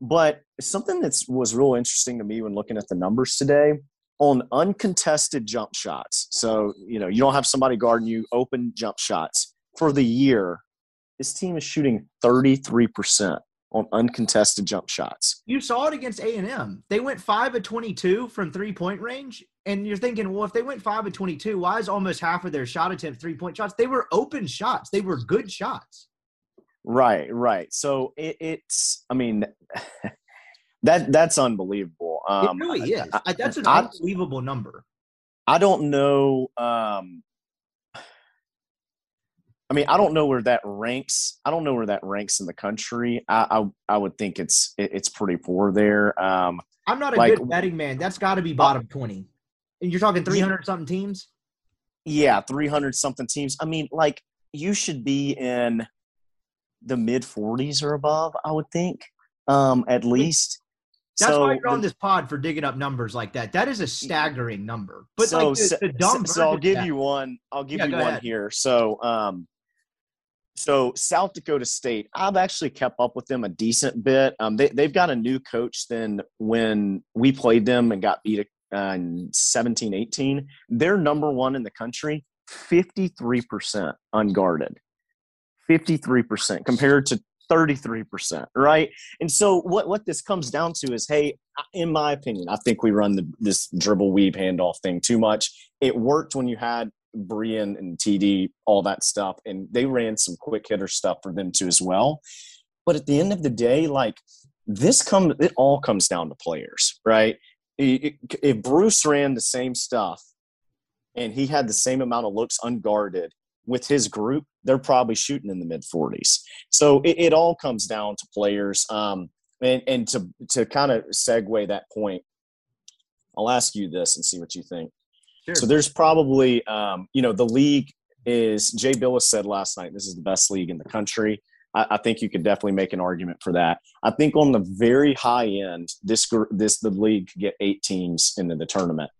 But something that was real interesting to me when looking at the numbers today on uncontested jump shots. So, you know, you don't have somebody guarding you, open jump shots. For the year, this team is shooting 33% on uncontested jump shots. You saw it against A&M. They went 5 of 22 from three-point range, and you're thinking, well, if they went 5 of 22, why is almost half of their shot attempt three-point shots? They were open shots. They were good shots. Right, right. So it, it's, I mean, that that's unbelievable. Um, it really is. I, that's an I, unbelievable number. I don't know. Um, I mean, I don't know where that ranks. I don't know where that ranks in the country. I I, I would think it's it, it's pretty poor there. Um, I'm not a like, good betting man. That's got to be bottom twenty. And you're talking 300 something teams. Yeah, 300 something teams. I mean, like you should be in the mid 40s or above. I would think, um, at least. That's so, why you're on this pod for digging up numbers like that. That is a staggering number. But so, like the, the dumb. So, so I'll give that. you one. I'll give yeah, you one ahead. here. So, um, so South Dakota State, I've actually kept up with them a decent bit. Um, they they've got a new coach than when we played them and got beat uh, in 17, 18. They're number one in the country, 53% unguarded. 53% compared to 33%, right? And so what, what this comes down to is, hey, in my opinion, I think we run the, this dribble weave handoff thing too much. It worked when you had Brian and TD, all that stuff, and they ran some quick hitter stuff for them too as well. But at the end of the day, like this comes, it all comes down to players, right? If Bruce ran the same stuff and he had the same amount of looks unguarded with his group, they're probably shooting in the mid 40s. So it, it, all comes down to players. Um, and, and to to kind of segue that point, I'll ask you this and see what you think. Sure. So there's probably, um, you know, the league is Jay Bilas said last night this is the best league in the country. I, I, think you could definitely make an argument for that. I think on the very high end, this this the league could get eight teams into the tournament.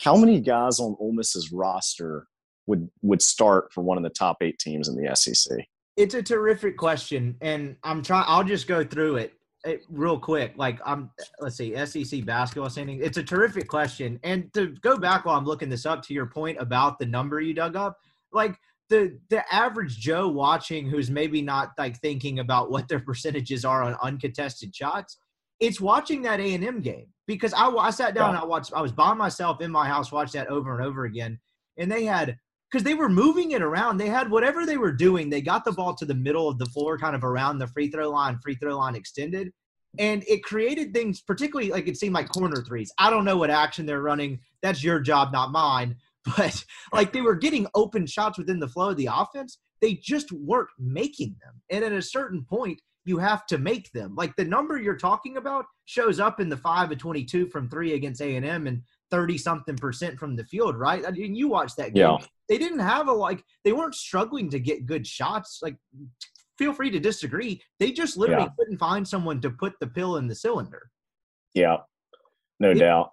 How many guys on Ole Miss's roster would would start for one of the top eight teams in the SEC? It's a terrific question, and I'm trying. I'll just go through it, it real quick. Like I'm, let's see, SEC basketball standing. It's a terrific question, and to go back while I'm looking this up to your point about the number you dug up, like the the average Joe watching who's maybe not like thinking about what their percentages are on uncontested shots, it's watching that A and M game because I, I sat down yeah. and I watched. I was by myself in my house, watched that over and over again, and they had because they were moving it around. They had whatever they were doing. They got the ball to the middle of the floor, kind of around the free throw line, free throw line extended. And it created things, particularly like it seemed like corner threes. I don't know what action they're running. That's your job, not mine. But like they were getting open shots within the flow of the offense. They just weren't making them. And at a certain point, you have to make them. Like the number you're talking about shows up in the five of 22 from three against A&M, and 30 something percent from the field, right? I mean, you watched that game. Yeah. They didn't have a like they weren't struggling to get good shots. Like feel free to disagree. They just literally yeah. couldn't find someone to put the pill in the cylinder. Yeah. No it, doubt.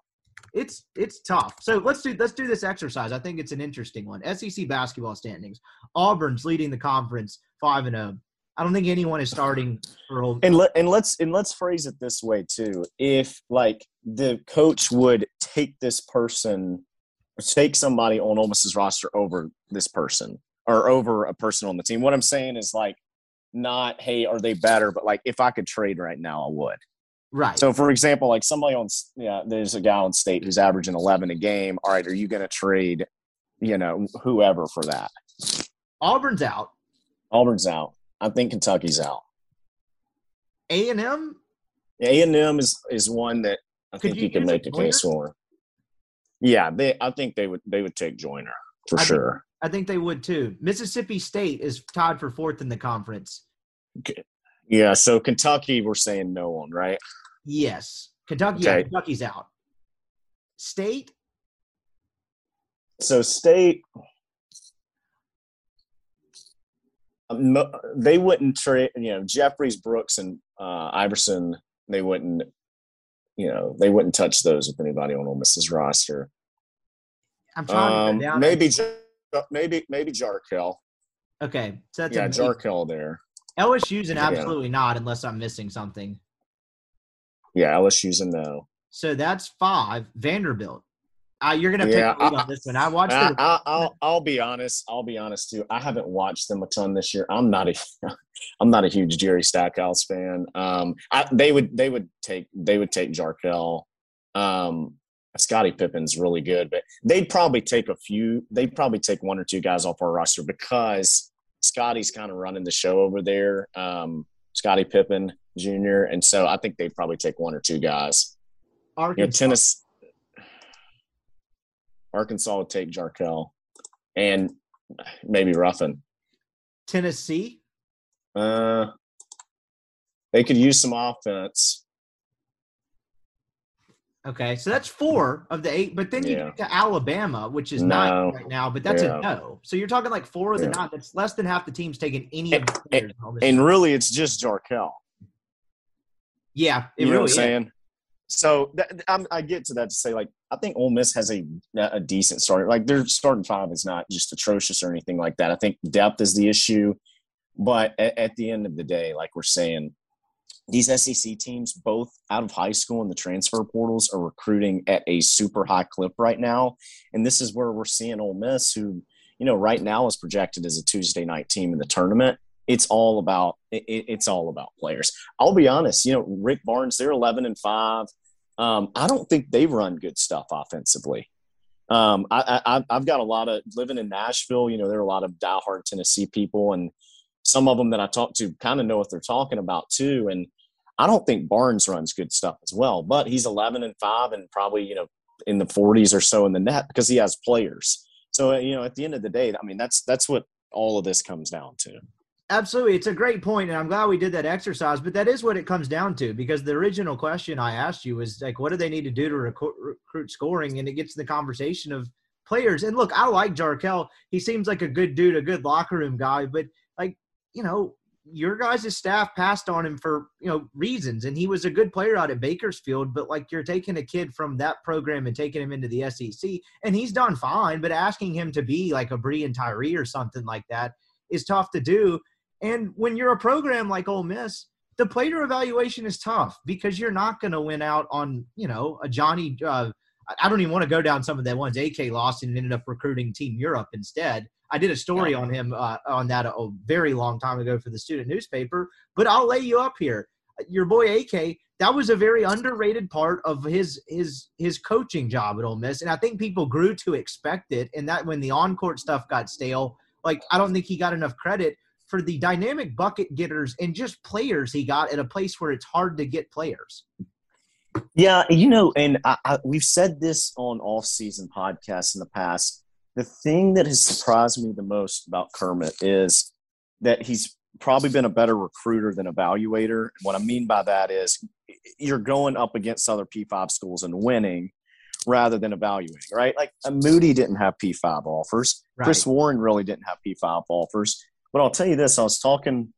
It's it's tough. So let's do let's do this exercise. I think it's an interesting one. SEC basketball standings. Auburn's leading the conference 5 and 0. I don't think anyone is starting for old. And let and let's and let's phrase it this way too. If like the coach would take this person, take somebody on Ole Miss's roster over this person or over a person on the team. What I'm saying is like not hey, are they better? But like if I could trade right now, I would. Right. So, for example, like somebody on, yeah, there's a guy on state who's averaging 11 a game. All right, are you going to trade, you know, whoever for that? Auburn's out. Auburn's out. I think Kentucky's out. A and M. A and M is is one that I Could think you you can make a case for. Yeah, they. I think they would. They would take Joyner for I think- sure. I think they would too. Mississippi State is tied for fourth in the conference. Yeah. So Kentucky, we're saying no on, right? Yes. Kentucky. Yeah, Okay. Kentucky's out. State. So state. um, They wouldn't trade, you know, Jeffries, Brooks, and uh, Iverson. They wouldn't, you know, they wouldn't touch those with anybody on Ole Miss's roster. I'm trying Um, maybe, maybe, maybe Jarkel. Okay, so that's Yeah, a Jarkel there. LSU's an Yeah. absolutely not, unless I'm missing something. Yeah, LSU's a no. So that's five. Vanderbilt. Uh, you're gonna pick Yeah, a I- on this one. I watched I, it. I, I'll, I'll be honest. I'll be honest too. I haven't watched them a ton this year. I'm not a, I'm not a huge Jerry Stackhouse fan. Um, I, they would, they would take, they would take Jarkel. Um, Scotty Pippen's really good, but they'd probably take a few. They'd probably take one or two guys off our roster because Scotty's kind of running the show over there. Um, Scotty Pippen Jr. And so I think they'd probably take one or two guys. You know, Arkansas. Arkansas would take Jarkel, and maybe Ruffin. Tennessee. Uh, they could use some offense. Okay, so that's four of the eight. But then you Yeah. get to Alabama, which is No. nine right now, but that's Yeah. a no. So you're talking like four of the Yeah. nine. That's less than half the team's taking any of the And- players. this And really, it's just Jarkel. yeah, it You know really what I'm is. So that, I get to that to say, like, I think Ole Miss has a a decent start. Like their starting five is not just atrocious or anything like that. I think depth is the issue, but at, at the end of the day, like we're saying, these SEC teams, both out of high school and the transfer portals, are recruiting at a super high clip right now. And this is where we're seeing Ole Miss, who, you know, right now is projected as a Tuesday night team in the tournament. It's all about it, it's all about players. I'll be honest, you know, Rick Barnes, they're 11 and five. Um, I don't think they run good stuff offensively. Um, I, I've got a lot of living in Nashville. You know, there are a lot of diehard Tennessee people, and some of them that I talk to kind of know what they're talking about too. And I don't think Barnes runs good stuff as well, but he's 11 and five and probably you know in the 40s or so in the net because he has players. So you know, at the end of the day, I mean, that's that's what all of this comes down to. Absolutely. It's a great point, and I'm glad we did that exercise. But that is what it comes down to because the original question I asked you was like, what do they need to do to recruit, recruit scoring? And it gets the conversation of players. And look, I like Jarkel. He seems like a good dude, a good locker room guy. But like, you know, your guys' staff passed on him for you know reasons, and he was a good player out at Bakersfield. But like, you're taking a kid from that program and taking him into the SEC, and he's done fine. But asking him to be like a Breein Tyree or something like that is tough to do. And when you're a program like Ole Miss, the player evaluation is tough because you're not going to win out on, you know, a Johnny. Uh, I- don't even want to go down some of the ones AK lost and ended up recruiting Team Europe instead. I did a story on him uh, on that a, a very long time ago for the student newspaper. But I'll lay you up here. Your boy AK, that was a very underrated part of his his his coaching job at Ole Miss, and I think people grew to expect it. And that when the on court stuff got stale, like I don't think he got enough credit for the dynamic bucket getters and just players he got at a place where it's hard to get players. Yeah, you know, and I, I, we've said this on off-season podcasts in the past. The thing that has surprised me the most about Kermit is that he's probably been a better recruiter than evaluator. And what I mean by that is you're going up against other P5 schools and winning rather than evaluating, right? Like Moody didn't have P5 offers. Chris Warren really didn't have P5 offers. But I'll tell you this: I was talking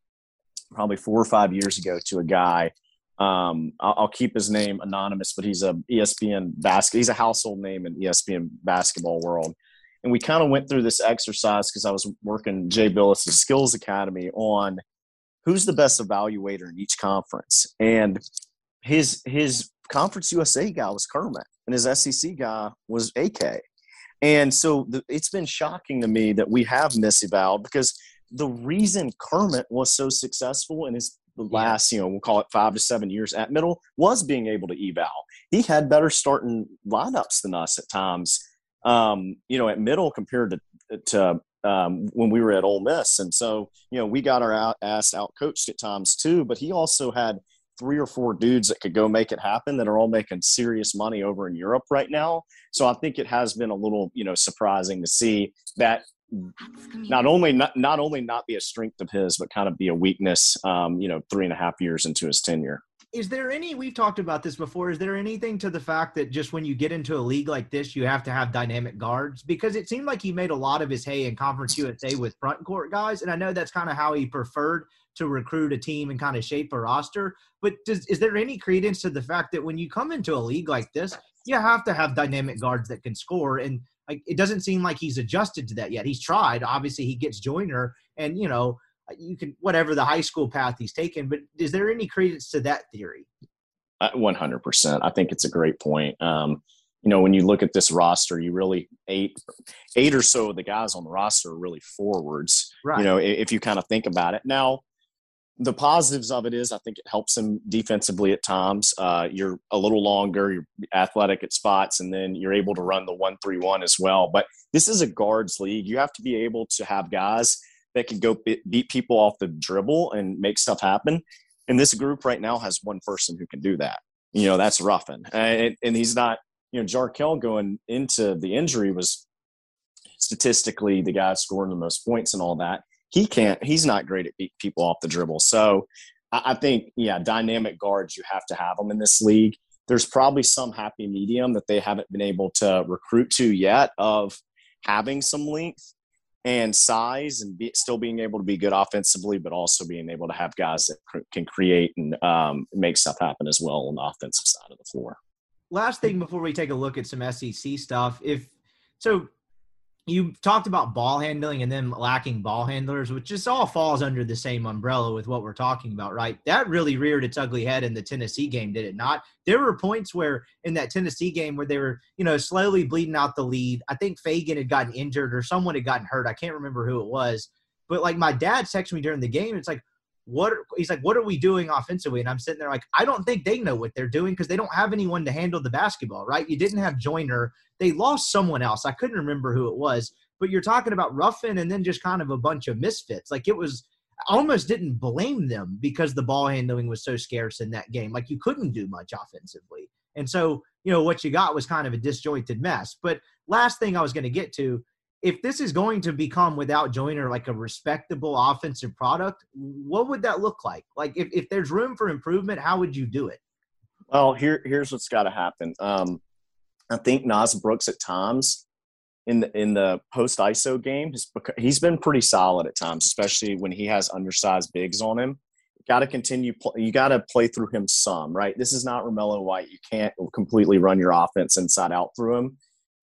probably four or five years ago to a guy. Um, I'll, I'll keep his name anonymous, but he's a ESPN basket. He's a household name in ESPN basketball world. And we kind of went through this exercise because I was working Jay Bilas' Skills Academy on who's the best evaluator in each conference. And his his Conference USA guy was Kermit, and his SEC guy was AK. And so the, it's been shocking to me that we have miseval because the reason Kermit was so successful in his last, you know, we'll call it five to seven years at middle was being able to eval. He had better starting lineups than us at times, um, you know, at middle compared to, to um, when we were at Ole Miss. And so, you know, we got our out, ass out coached at times too, but he also had three or four dudes that could go make it happen that are all making serious money over in Europe right now. So I think it has been a little, you know, surprising to see that not only not, not only not be a strength of his, but kind of be a weakness, um, you know, three and a half years into his tenure. Is there any, we've talked about this before, is there anything to the fact that just when you get into a league like this, you have to have dynamic guards? Because it seemed like he made a lot of his hay in Conference USA with front court guys. And I know that's kind of how he preferred to recruit a team and kind of shape a roster. But does, is there any credence to the fact that when you come into a league like this, you have to have dynamic guards that can score? And like, it doesn't seem like he's adjusted to that yet. He's tried. Obviously, he gets Joyner, and you know, you can whatever the high school path he's taken. But is there any credence to that theory? Uh, one hundred percent. I think it's a great point. Um, you know, when you look at this roster, you really eight, eight or so of the guys on the roster are really forwards. Right. You know, if you kind of think about it. Now, the positives of it is I think it helps him defensively at times. Uh, you're a little longer, you're athletic at spots, and then you're able to run the one three one as well. But this is a guards league. You have to be able to have guys that can go beat people off the dribble and make stuff happen. And this group right now has one person who can do that. You know, that's Ruffin, and, and he's not. You know, Jarkel going into the injury was statistically the guy scoring the most points and all that he can't. He's not great at beating people off the dribble. So I, I think, yeah, dynamic guards. You have to have them in this league. There's probably some happy medium that they haven't been able to recruit to yet of having some length and size and be, still being able to be good offensively, but also being able to have guys that cr- can create and um, make stuff happen as well on the offensive side of the floor. Last thing before we take a look at some SEC stuff, if so, you talked about ball handling and them lacking ball handlers, which just all falls under the same umbrella with what we're talking about, right? That really reared its ugly head in the Tennessee game, did it not? There were points where in that Tennessee game where they were, you know, slowly bleeding out the lead. I think Fagan had gotten injured or someone had gotten hurt. I can't remember who it was. But like my dad texted me during the game, it's like, what he's like, what are we doing offensively? And I'm sitting there like, I don't think they know what they're doing because they don't have anyone to handle the basketball, right? You didn't have Joyner. They lost someone else. I couldn't remember who it was, but you're talking about Ruffin and then just kind of a bunch of misfits. Like it was I almost didn't blame them because the ball handling was so scarce in that game. Like you couldn't do much offensively. And so, you know, what you got was kind of a disjointed mess. But last thing I was going to get to if this is going to become without Joyner like a respectable offensive product, what would that look like? Like if, if there's room for improvement, how would you do it? Well, here here's what's got to happen. Um, I think Nas Brooks at times in the in the post ISO game he's he's been pretty solid at times, especially when he has undersized bigs on him. Got to continue. You got to play through him some, right? This is not Romello White. You can't completely run your offense inside out through him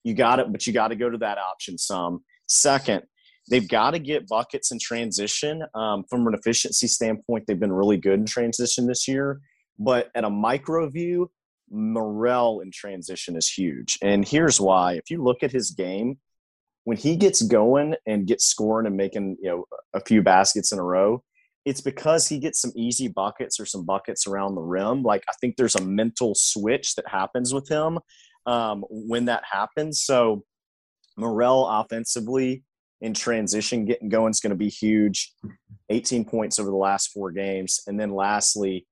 you got it, but you got to go to that option some. Second, they've got to get buckets in transition. Um, from an efficiency standpoint, they've been really good in transition this year. But at a micro view, Murrell in transition is huge. And here's why. If you look at his game, when he gets going and gets scoring and making you know a few baskets in a row, it's because he gets some easy buckets or some buckets around the rim. Like I think there's a mental switch that happens with him um, when that happens. So Murrell offensively in transition getting going is going to be huge. 18 points over the last four games. And then lastly,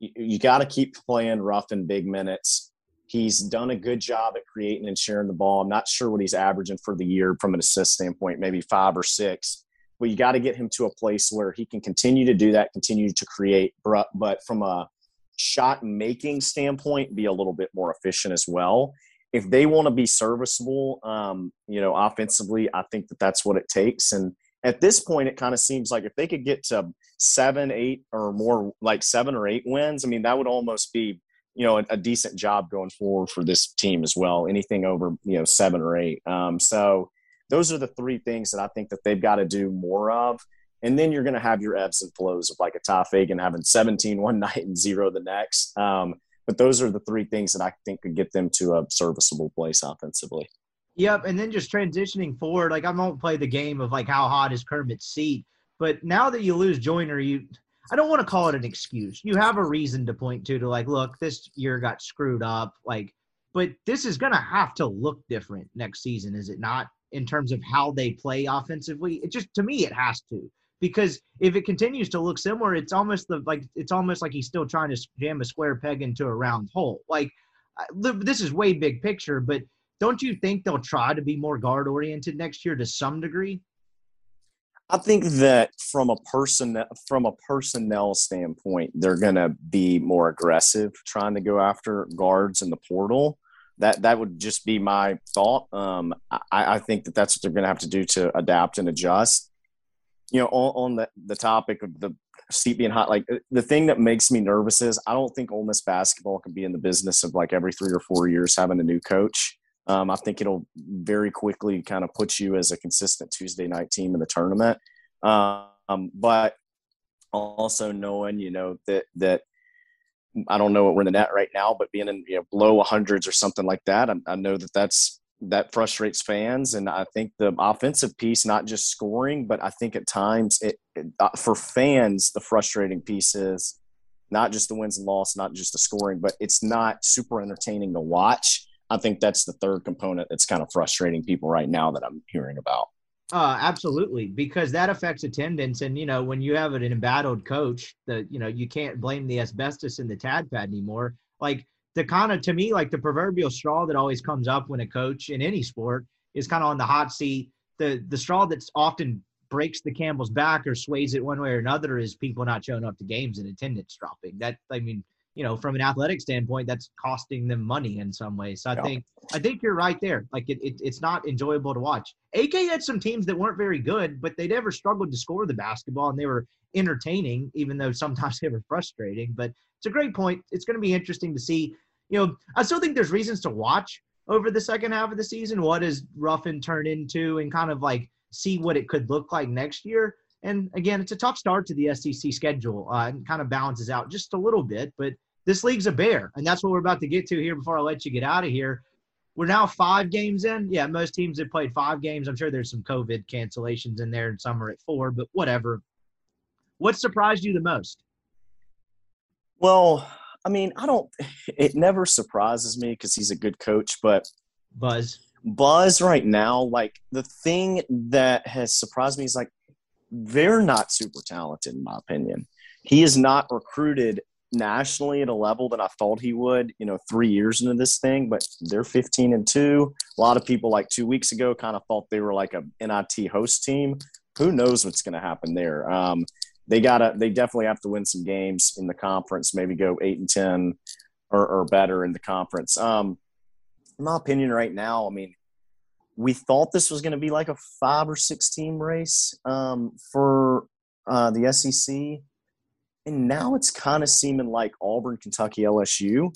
you, you got to keep playing Ruffin big minutes. He's done a good job at creating and sharing the ball. I'm not sure what he's averaging for the year from an assist standpoint, maybe five or six. But you got to get him to a place where he can continue to do that, continue to create. But from a shot making standpoint be a little bit more efficient as well. If they want to be serviceable, um, you know, offensively, I think that that's what it takes. And at this point, it kind of seems like if they could get to seven, eight, or more, like seven or eight wins, I mean, that would almost be, you know, a, a decent job going forward for this team as well. Anything over, you know, seven or eight. Um, so those are the three things that I think that they've got to do more of. And then you're going to have your ebbs and flows of like a Fagan having 17 one night and zero the next. Um, but those are the three things that I think could get them to a serviceable place offensively. Yep, and then just transitioning forward, like I won't play the game of like how hot is Kermit's seat, but now that you lose Joyner, you I don't want to call it an excuse. You have a reason to point to to like, look, this year got screwed up, like, but this is gonna have to look different next season, is it not? In terms of how they play offensively, it just to me it has to because if it continues to look similar, it's almost the like it's almost like he's still trying to jam a square peg into a round hole. Like this is way big picture, but don't you think they'll try to be more guard oriented next year to some degree? I think that from a person from a personnel standpoint, they're going to be more aggressive, trying to go after guards in the portal. That that would just be my thought. Um, I, I think that that's what they're going to have to do to adapt and adjust. You know, on, on the the topic of the seat being hot, like the thing that makes me nervous is I don't think Ole Miss basketball can be in the business of like every three or four years having a new coach. Um, I think it'll very quickly kind of put you as a consistent Tuesday night team in the tournament. Um, but also knowing, you know, that that I don't know what we're in the net right now, but being in you know, below hundreds or something like that, I, I know that that's that frustrates fans. And I think the offensive piece, not just scoring, but I think at times it, it uh, for fans, the frustrating piece is not just the wins and loss, not just the scoring, but it's not super entertaining to watch I think that's the third component that's kind of frustrating people right now that I'm hearing about. Uh, absolutely, because that affects attendance. And you know, when you have an embattled coach, the you know you can't blame the asbestos in the tad pad anymore. Like the kind of to me, like the proverbial straw that always comes up when a coach in any sport is kind of on the hot seat. The the straw that's often breaks the camel's back or sways it one way or another is people not showing up to games and attendance dropping. That I mean, you know, from an athletic standpoint, that's costing them money in some ways. So I yeah. think I think you're right there. Like it, it, it's not enjoyable to watch. AK had some teams that weren't very good, but they never struggled to score the basketball, and they were entertaining, even though sometimes they were frustrating. But it's a great point. It's going to be interesting to see. You know, I still think there's reasons to watch over the second half of the season. What does Ruffin turn into, and kind of like see what it could look like next year. And again, it's a tough start to the SEC schedule uh, and kind of balances out just a little bit. But this league's a bear, and that's what we're about to get to here before I let you get out of here. We're now five games in. Yeah, most teams have played five games. I'm sure there's some COVID cancellations in there, and some are at four, but whatever. What surprised you the most? Well, I mean, I don't. It never surprises me because he's a good coach, but Buzz. Buzz right now, like the thing that has surprised me is like they're not super talented, in my opinion. He is not recruited nationally at a level that I thought he would, you know, three years into this thing, but they're 15 and two. A lot of people like two weeks ago kind of thought they were like a NIT host team. Who knows what's going to happen there? Um, they gotta, they definitely have to win some games in the conference, maybe go eight and 10 or, or better in the conference. Um, in my opinion right now, I mean, we thought this was going to be like a five or six team race um, for uh, the SEC and now it's kind of seeming like Auburn, Kentucky, LSU.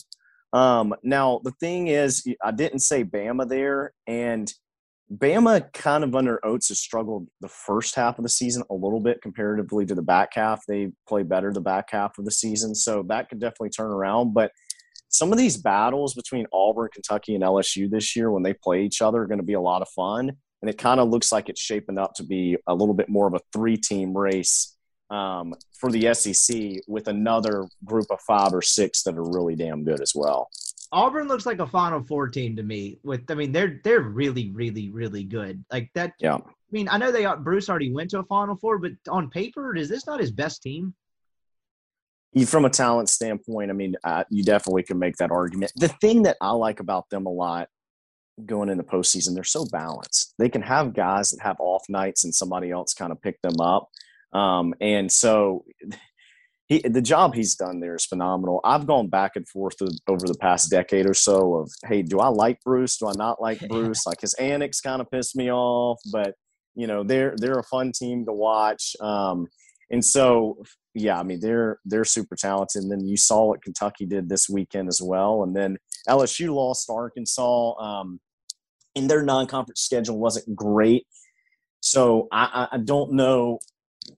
Um, now the thing is, I didn't say Bama there, and Bama kind of under Oats has struggled the first half of the season a little bit comparatively to the back half. They play better the back half of the season, so that could definitely turn around. But some of these battles between Auburn, Kentucky, and LSU this year when they play each other are going to be a lot of fun. And it kind of looks like it's shaping up to be a little bit more of a three team race um, for the SEC with another group of five or six that are really damn good as well. Auburn looks like a Final Four team to me. With I mean, they're they're really, really, really good. Like that. Yeah. I mean, I know they Bruce already went to a Final Four, but on paper, is this not his best team? From a talent standpoint, I mean, uh, you definitely can make that argument. The thing that I like about them a lot going into postseason, they're so balanced. They can have guys that have off nights and somebody else kind of pick them up. Um, and so he, the job he's done there is phenomenal. I've gone back and forth over the past decade or so of, hey, do I like Bruce? Do I not like Bruce? like his annex kind of pissed me off, but you know they're they're a fun team to watch. Um, and so yeah, I mean they're they're super talented. And then you saw what Kentucky did this weekend as well, and then LSU lost to Arkansas. Um, and their non-conference schedule wasn't great. So I, I don't know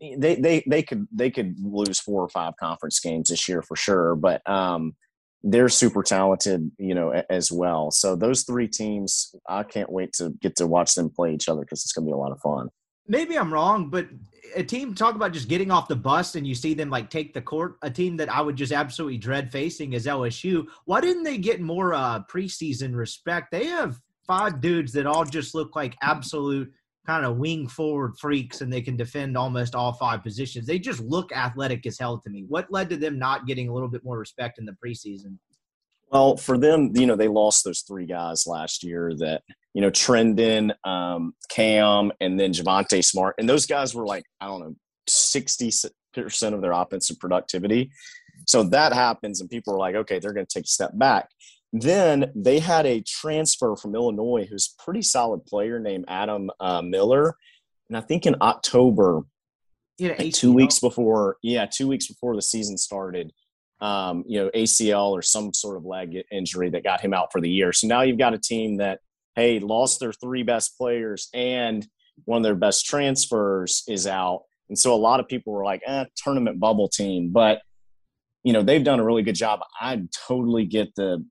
they they they could they could lose four or five conference games this year for sure. But um, they're super talented, you know, as well. So those three teams, I can't wait to get to watch them play each other because it's going to be a lot of fun. Maybe I'm wrong, but a team talk about just getting off the bus and you see them like take the court. A team that I would just absolutely dread facing is LSU. Why didn't they get more uh, preseason respect? They have five dudes that all just look like absolute kind of wing forward freaks and they can defend almost all five positions. They just look athletic as hell to me. What led to them not getting a little bit more respect in the preseason? Well, for them, you know, they lost those three guys last year that, you know, Trendon, um, Cam, and then Javonte Smart. And those guys were like, I don't know, 60% of their offensive productivity. So that happens, and people are like, okay, they're going to take a step back. Then they had a transfer from Illinois who's a pretty solid player named Adam uh, Miller. And I think in October, Yeah, like two weeks before, yeah, two weeks before the season started, um, you know, ACL or some sort of leg injury that got him out for the year. So now you've got a team that, hey, lost their three best players and one of their best transfers is out. And so a lot of people were like, eh, tournament bubble team. But you know they've done a really good job. I totally get the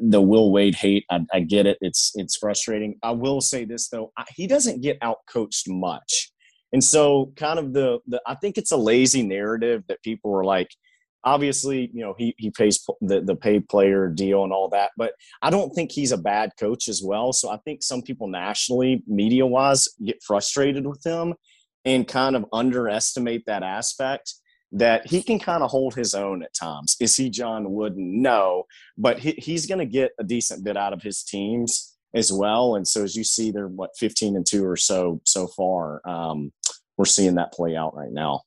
the Will Wade hate. I, I get it. It's it's frustrating. I will say this though, I, he doesn't get out coached much, and so kind of the the I think it's a lazy narrative that people are like. Obviously, you know he he pays the the paid player deal and all that, but I don't think he's a bad coach as well. So I think some people nationally, media wise, get frustrated with him and kind of underestimate that aspect that he can kind of hold his own at times. Is he John Wooden? No, but he, he's going to get a decent bit out of his teams as well. And so as you see, they're what 15 and two or so so far. Um, we're seeing that play out right now.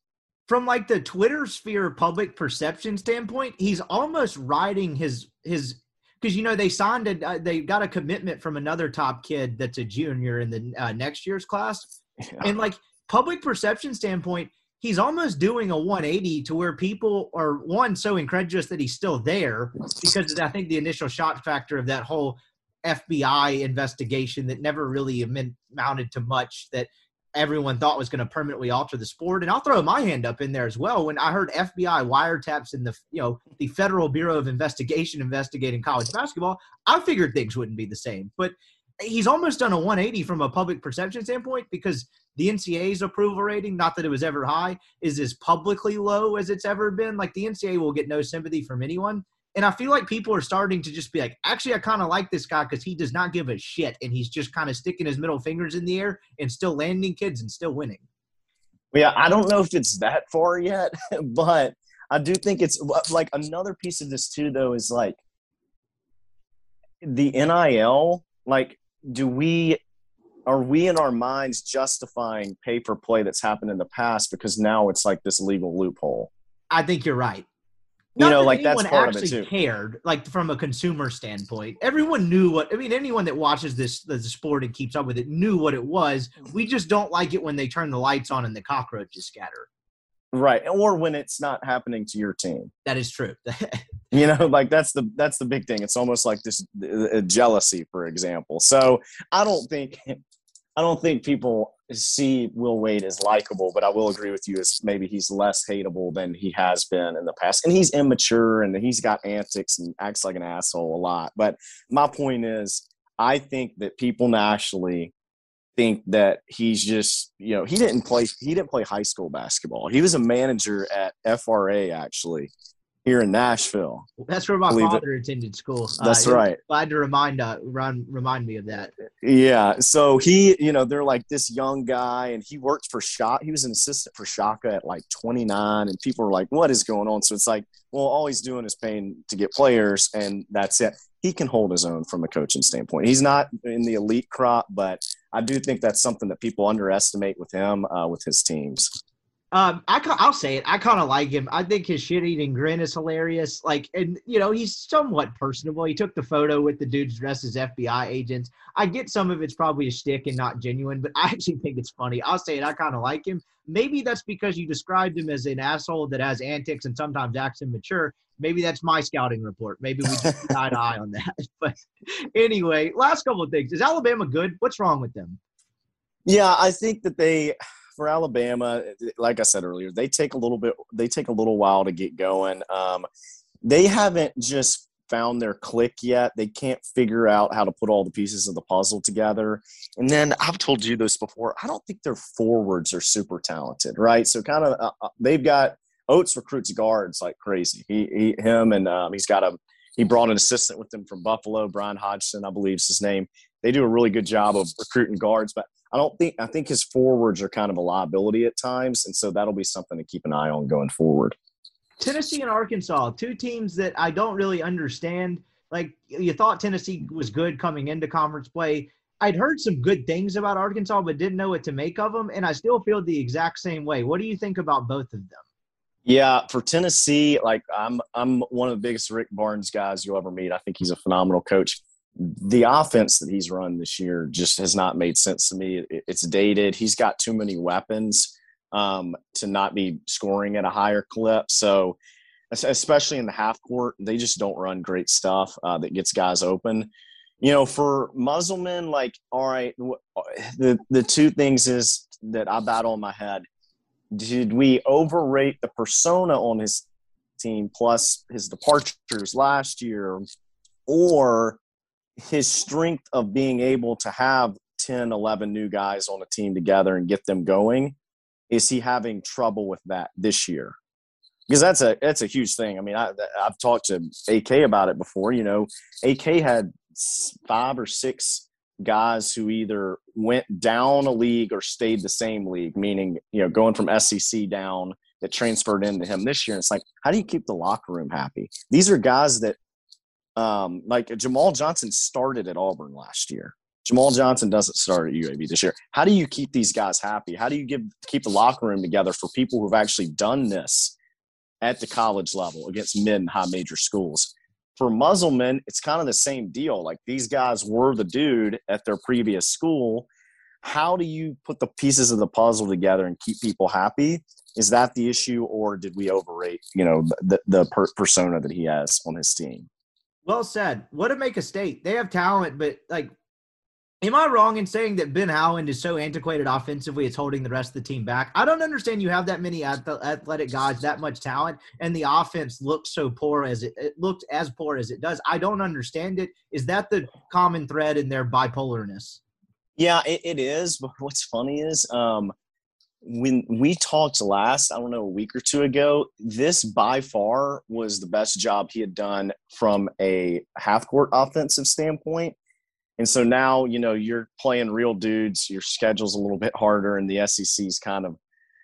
From like the Twitter sphere public perception standpoint, he's almost riding his his because you know they signed a uh, they got a commitment from another top kid that's a junior in the uh, next year's class, yeah. and like public perception standpoint, he's almost doing a 180 to where people are one so incredulous that he's still there because I think the initial shock factor of that whole FBI investigation that never really amounted to much that everyone thought was going to permanently alter the sport. And I'll throw my hand up in there as well. When I heard FBI wiretaps in the you know the Federal Bureau of Investigation investigating college basketball, I figured things wouldn't be the same. But he's almost done a 180 from a public perception standpoint because the NCAA's approval rating, not that it was ever high, is as publicly low as it's ever been. Like the NCAA will get no sympathy from anyone. And I feel like people are starting to just be like, actually, I kind of like this guy because he does not give a shit. And he's just kind of sticking his middle fingers in the air and still landing kids and still winning. Yeah, I don't know if it's that far yet, but I do think it's uh, like another piece of this too, though, is like the NIL. Like, do we are we in our minds justifying pay for play that's happened in the past because now it's like this legal loophole? I think you're right. Not you know, that like that's part actually of it too. Cared like from a consumer standpoint, everyone knew what. I mean, anyone that watches this the sport and keeps up with it knew what it was. We just don't like it when they turn the lights on and the cockroaches scatter. Right, or when it's not happening to your team. That is true. you know, like that's the that's the big thing. It's almost like this uh, jealousy, for example. So I don't think I don't think people see Will Wade as likable, but I will agree with you as maybe he's less hateable than he has been in the past. And he's immature and he's got antics and acts like an asshole a lot. But my point is, I think that people nationally think that he's just, you know, he didn't play he didn't play high school basketball. He was a manager at FRA actually here in Nashville. That's where my father it. attended school. That's uh, right. Glad to remind uh, run, remind me of that. Yeah. So he, you know, they're like this young guy, and he worked for Shaka. He was an assistant for Shaka at like 29, and people are like, "What is going on?" So it's like, well, all he's doing is paying to get players, and that's it. He can hold his own from a coaching standpoint. He's not in the elite crop, but I do think that's something that people underestimate with him uh, with his teams. Um, I I'll say it. I kind of like him. I think his shit eating grin is hilarious. Like, and you know, he's somewhat personable. He took the photo with the dudes dressed as FBI agents. I get some of it's probably a stick and not genuine, but I actually think it's funny. I'll say it. I kind of like him. Maybe that's because you described him as an asshole that has antics and sometimes acts immature. Maybe that's my scouting report. Maybe we just eye to eye on that. But anyway, last couple of things. Is Alabama good? What's wrong with them? Yeah, I think that they for Alabama, like I said earlier, they take a little bit. They take a little while to get going. Um, they haven't just found their click yet. They can't figure out how to put all the pieces of the puzzle together. And then I've told you this before. I don't think their forwards are super talented, right? So kind of uh, uh, they've got Oats recruits guards like crazy. He, he him and um, he's got a he brought an assistant with him from Buffalo, Bryan Hodgson, I believe is his name. They do a really good job of recruiting guards, but I don't think I think his forwards are kind of a liability at times, and so that'll be something to keep an eye on going forward. Tennessee and Arkansas, two teams that I don't really understand. Like you thought Tennessee was good coming into conference play. I'd heard some good things about Arkansas, but didn't know what to make of them, and I still feel the exact same way. What do you think about both of them? Yeah, for Tennessee, like I'm I'm one of the biggest Rick Barnes guys you'll ever meet. I think he's a phenomenal coach. The offense that he's run this year just has not made sense to me. It's dated. He's got too many weapons um, to not be scoring at a higher clip. So, especially in the half court, they just don't run great stuff uh, that gets guys open. You know, for Musselman, like, all right, the the two things is that I battle in my head. Did we overrate the persona on his team plus his departures last year, or his strength of being able to have 10, 11 new guys on a team together and get them going? is he having trouble with that this year? Because that's a that's a huge thing. I mean, I, I've talked to AK about it before. You know, AK had five or six guys who either went down a league or stayed the same league, meaning you know going from SEC down that transferred into him this year. And it's like, how do you keep the locker room happy? These are guys that, um, like Jamal Johnson started at Auburn last year. Jamal Johnson doesn't start at UAB this year. How do you keep these guys happy? How do you give keep the locker room together for people who've actually done this at the college level against mid and high major schools? For Musselman, it's kind of the same deal. Like these guys were the dude at their previous school. How do you put the pieces of the puzzle together and keep people happy? Is that the issue, or did we overrate, you know, the the per- persona that he has on his team? Well said. What a make a state. They have talent, but like Am I wrong in saying that Ben Howland is so antiquated offensively, it's holding the rest of the team back? I don't understand you have that many athletic guys, that much talent, and the offense looks so poor as it, it looked as poor as it does. I don't understand it. Is that the common thread in their bipolarness? Yeah, it, it is. But what's funny is um, when we talked last, I don't know, a week or two ago, this by far was the best job he had done from a half court offensive standpoint and so now, you know, you're playing real dudes. Your schedule's a little bit harder, and the SEC's kind of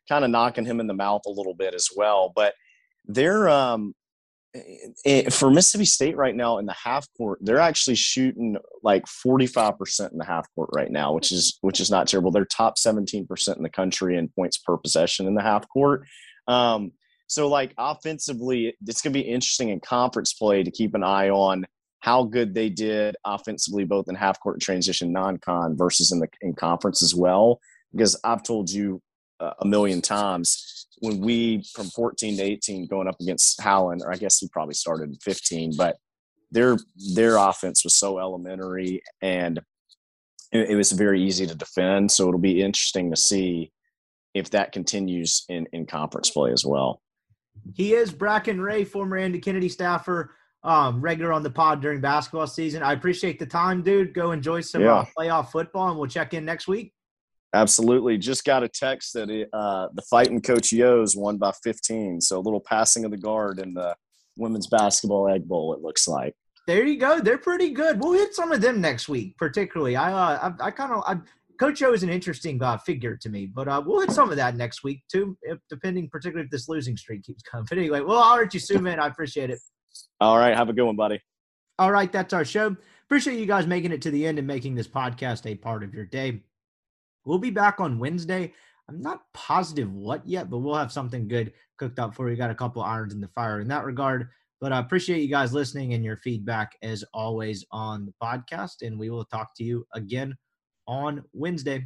kind of knocking him in the mouth a little bit as well. But they're um, it, for Mississippi State right now in the half court, they're actually shooting like 45% in the half court right now, which is which is not terrible. They're top 17% in the country in points per possession in the half court. Um, so like offensively, it's going to be interesting in conference play to keep an eye on how good they did offensively, both in half court transition non-con versus in the in conference as well. Because I've told you uh, a million times when we from 14 to 18 going up against Howland, or I guess he probably started in 15, but their their offense was so elementary and it, it was very easy to defend. So it'll be interesting to see if that continues in in conference play as well. He is Bracken Ray, former Andy Kennedy staffer um, regular on the pod during basketball season. I appreciate the time, dude. Go enjoy some yeah. uh, playoff football, and we'll check in next week. Absolutely. Just got a text that uh, the fighting Coach Yo's won by 15. So a little passing of the guard in the women's basketball egg bowl. It looks like. There you go. They're pretty good. We'll hit some of them next week, particularly. I uh, I, I kind of Coach O is an interesting uh, figure to me, but uh, we'll hit some of that next week too, if, depending particularly if this losing streak keeps coming. But anyway, well, I'll hurt you soon, man. I appreciate it. All right. Have a good one, buddy. All right. That's our show. Appreciate you guys making it to the end and making this podcast a part of your day. We'll be back on Wednesday. I'm not positive what yet, but we'll have something good cooked up for you. Got a couple irons in the fire in that regard. But I appreciate you guys listening and your feedback as always on the podcast. And we will talk to you again on Wednesday.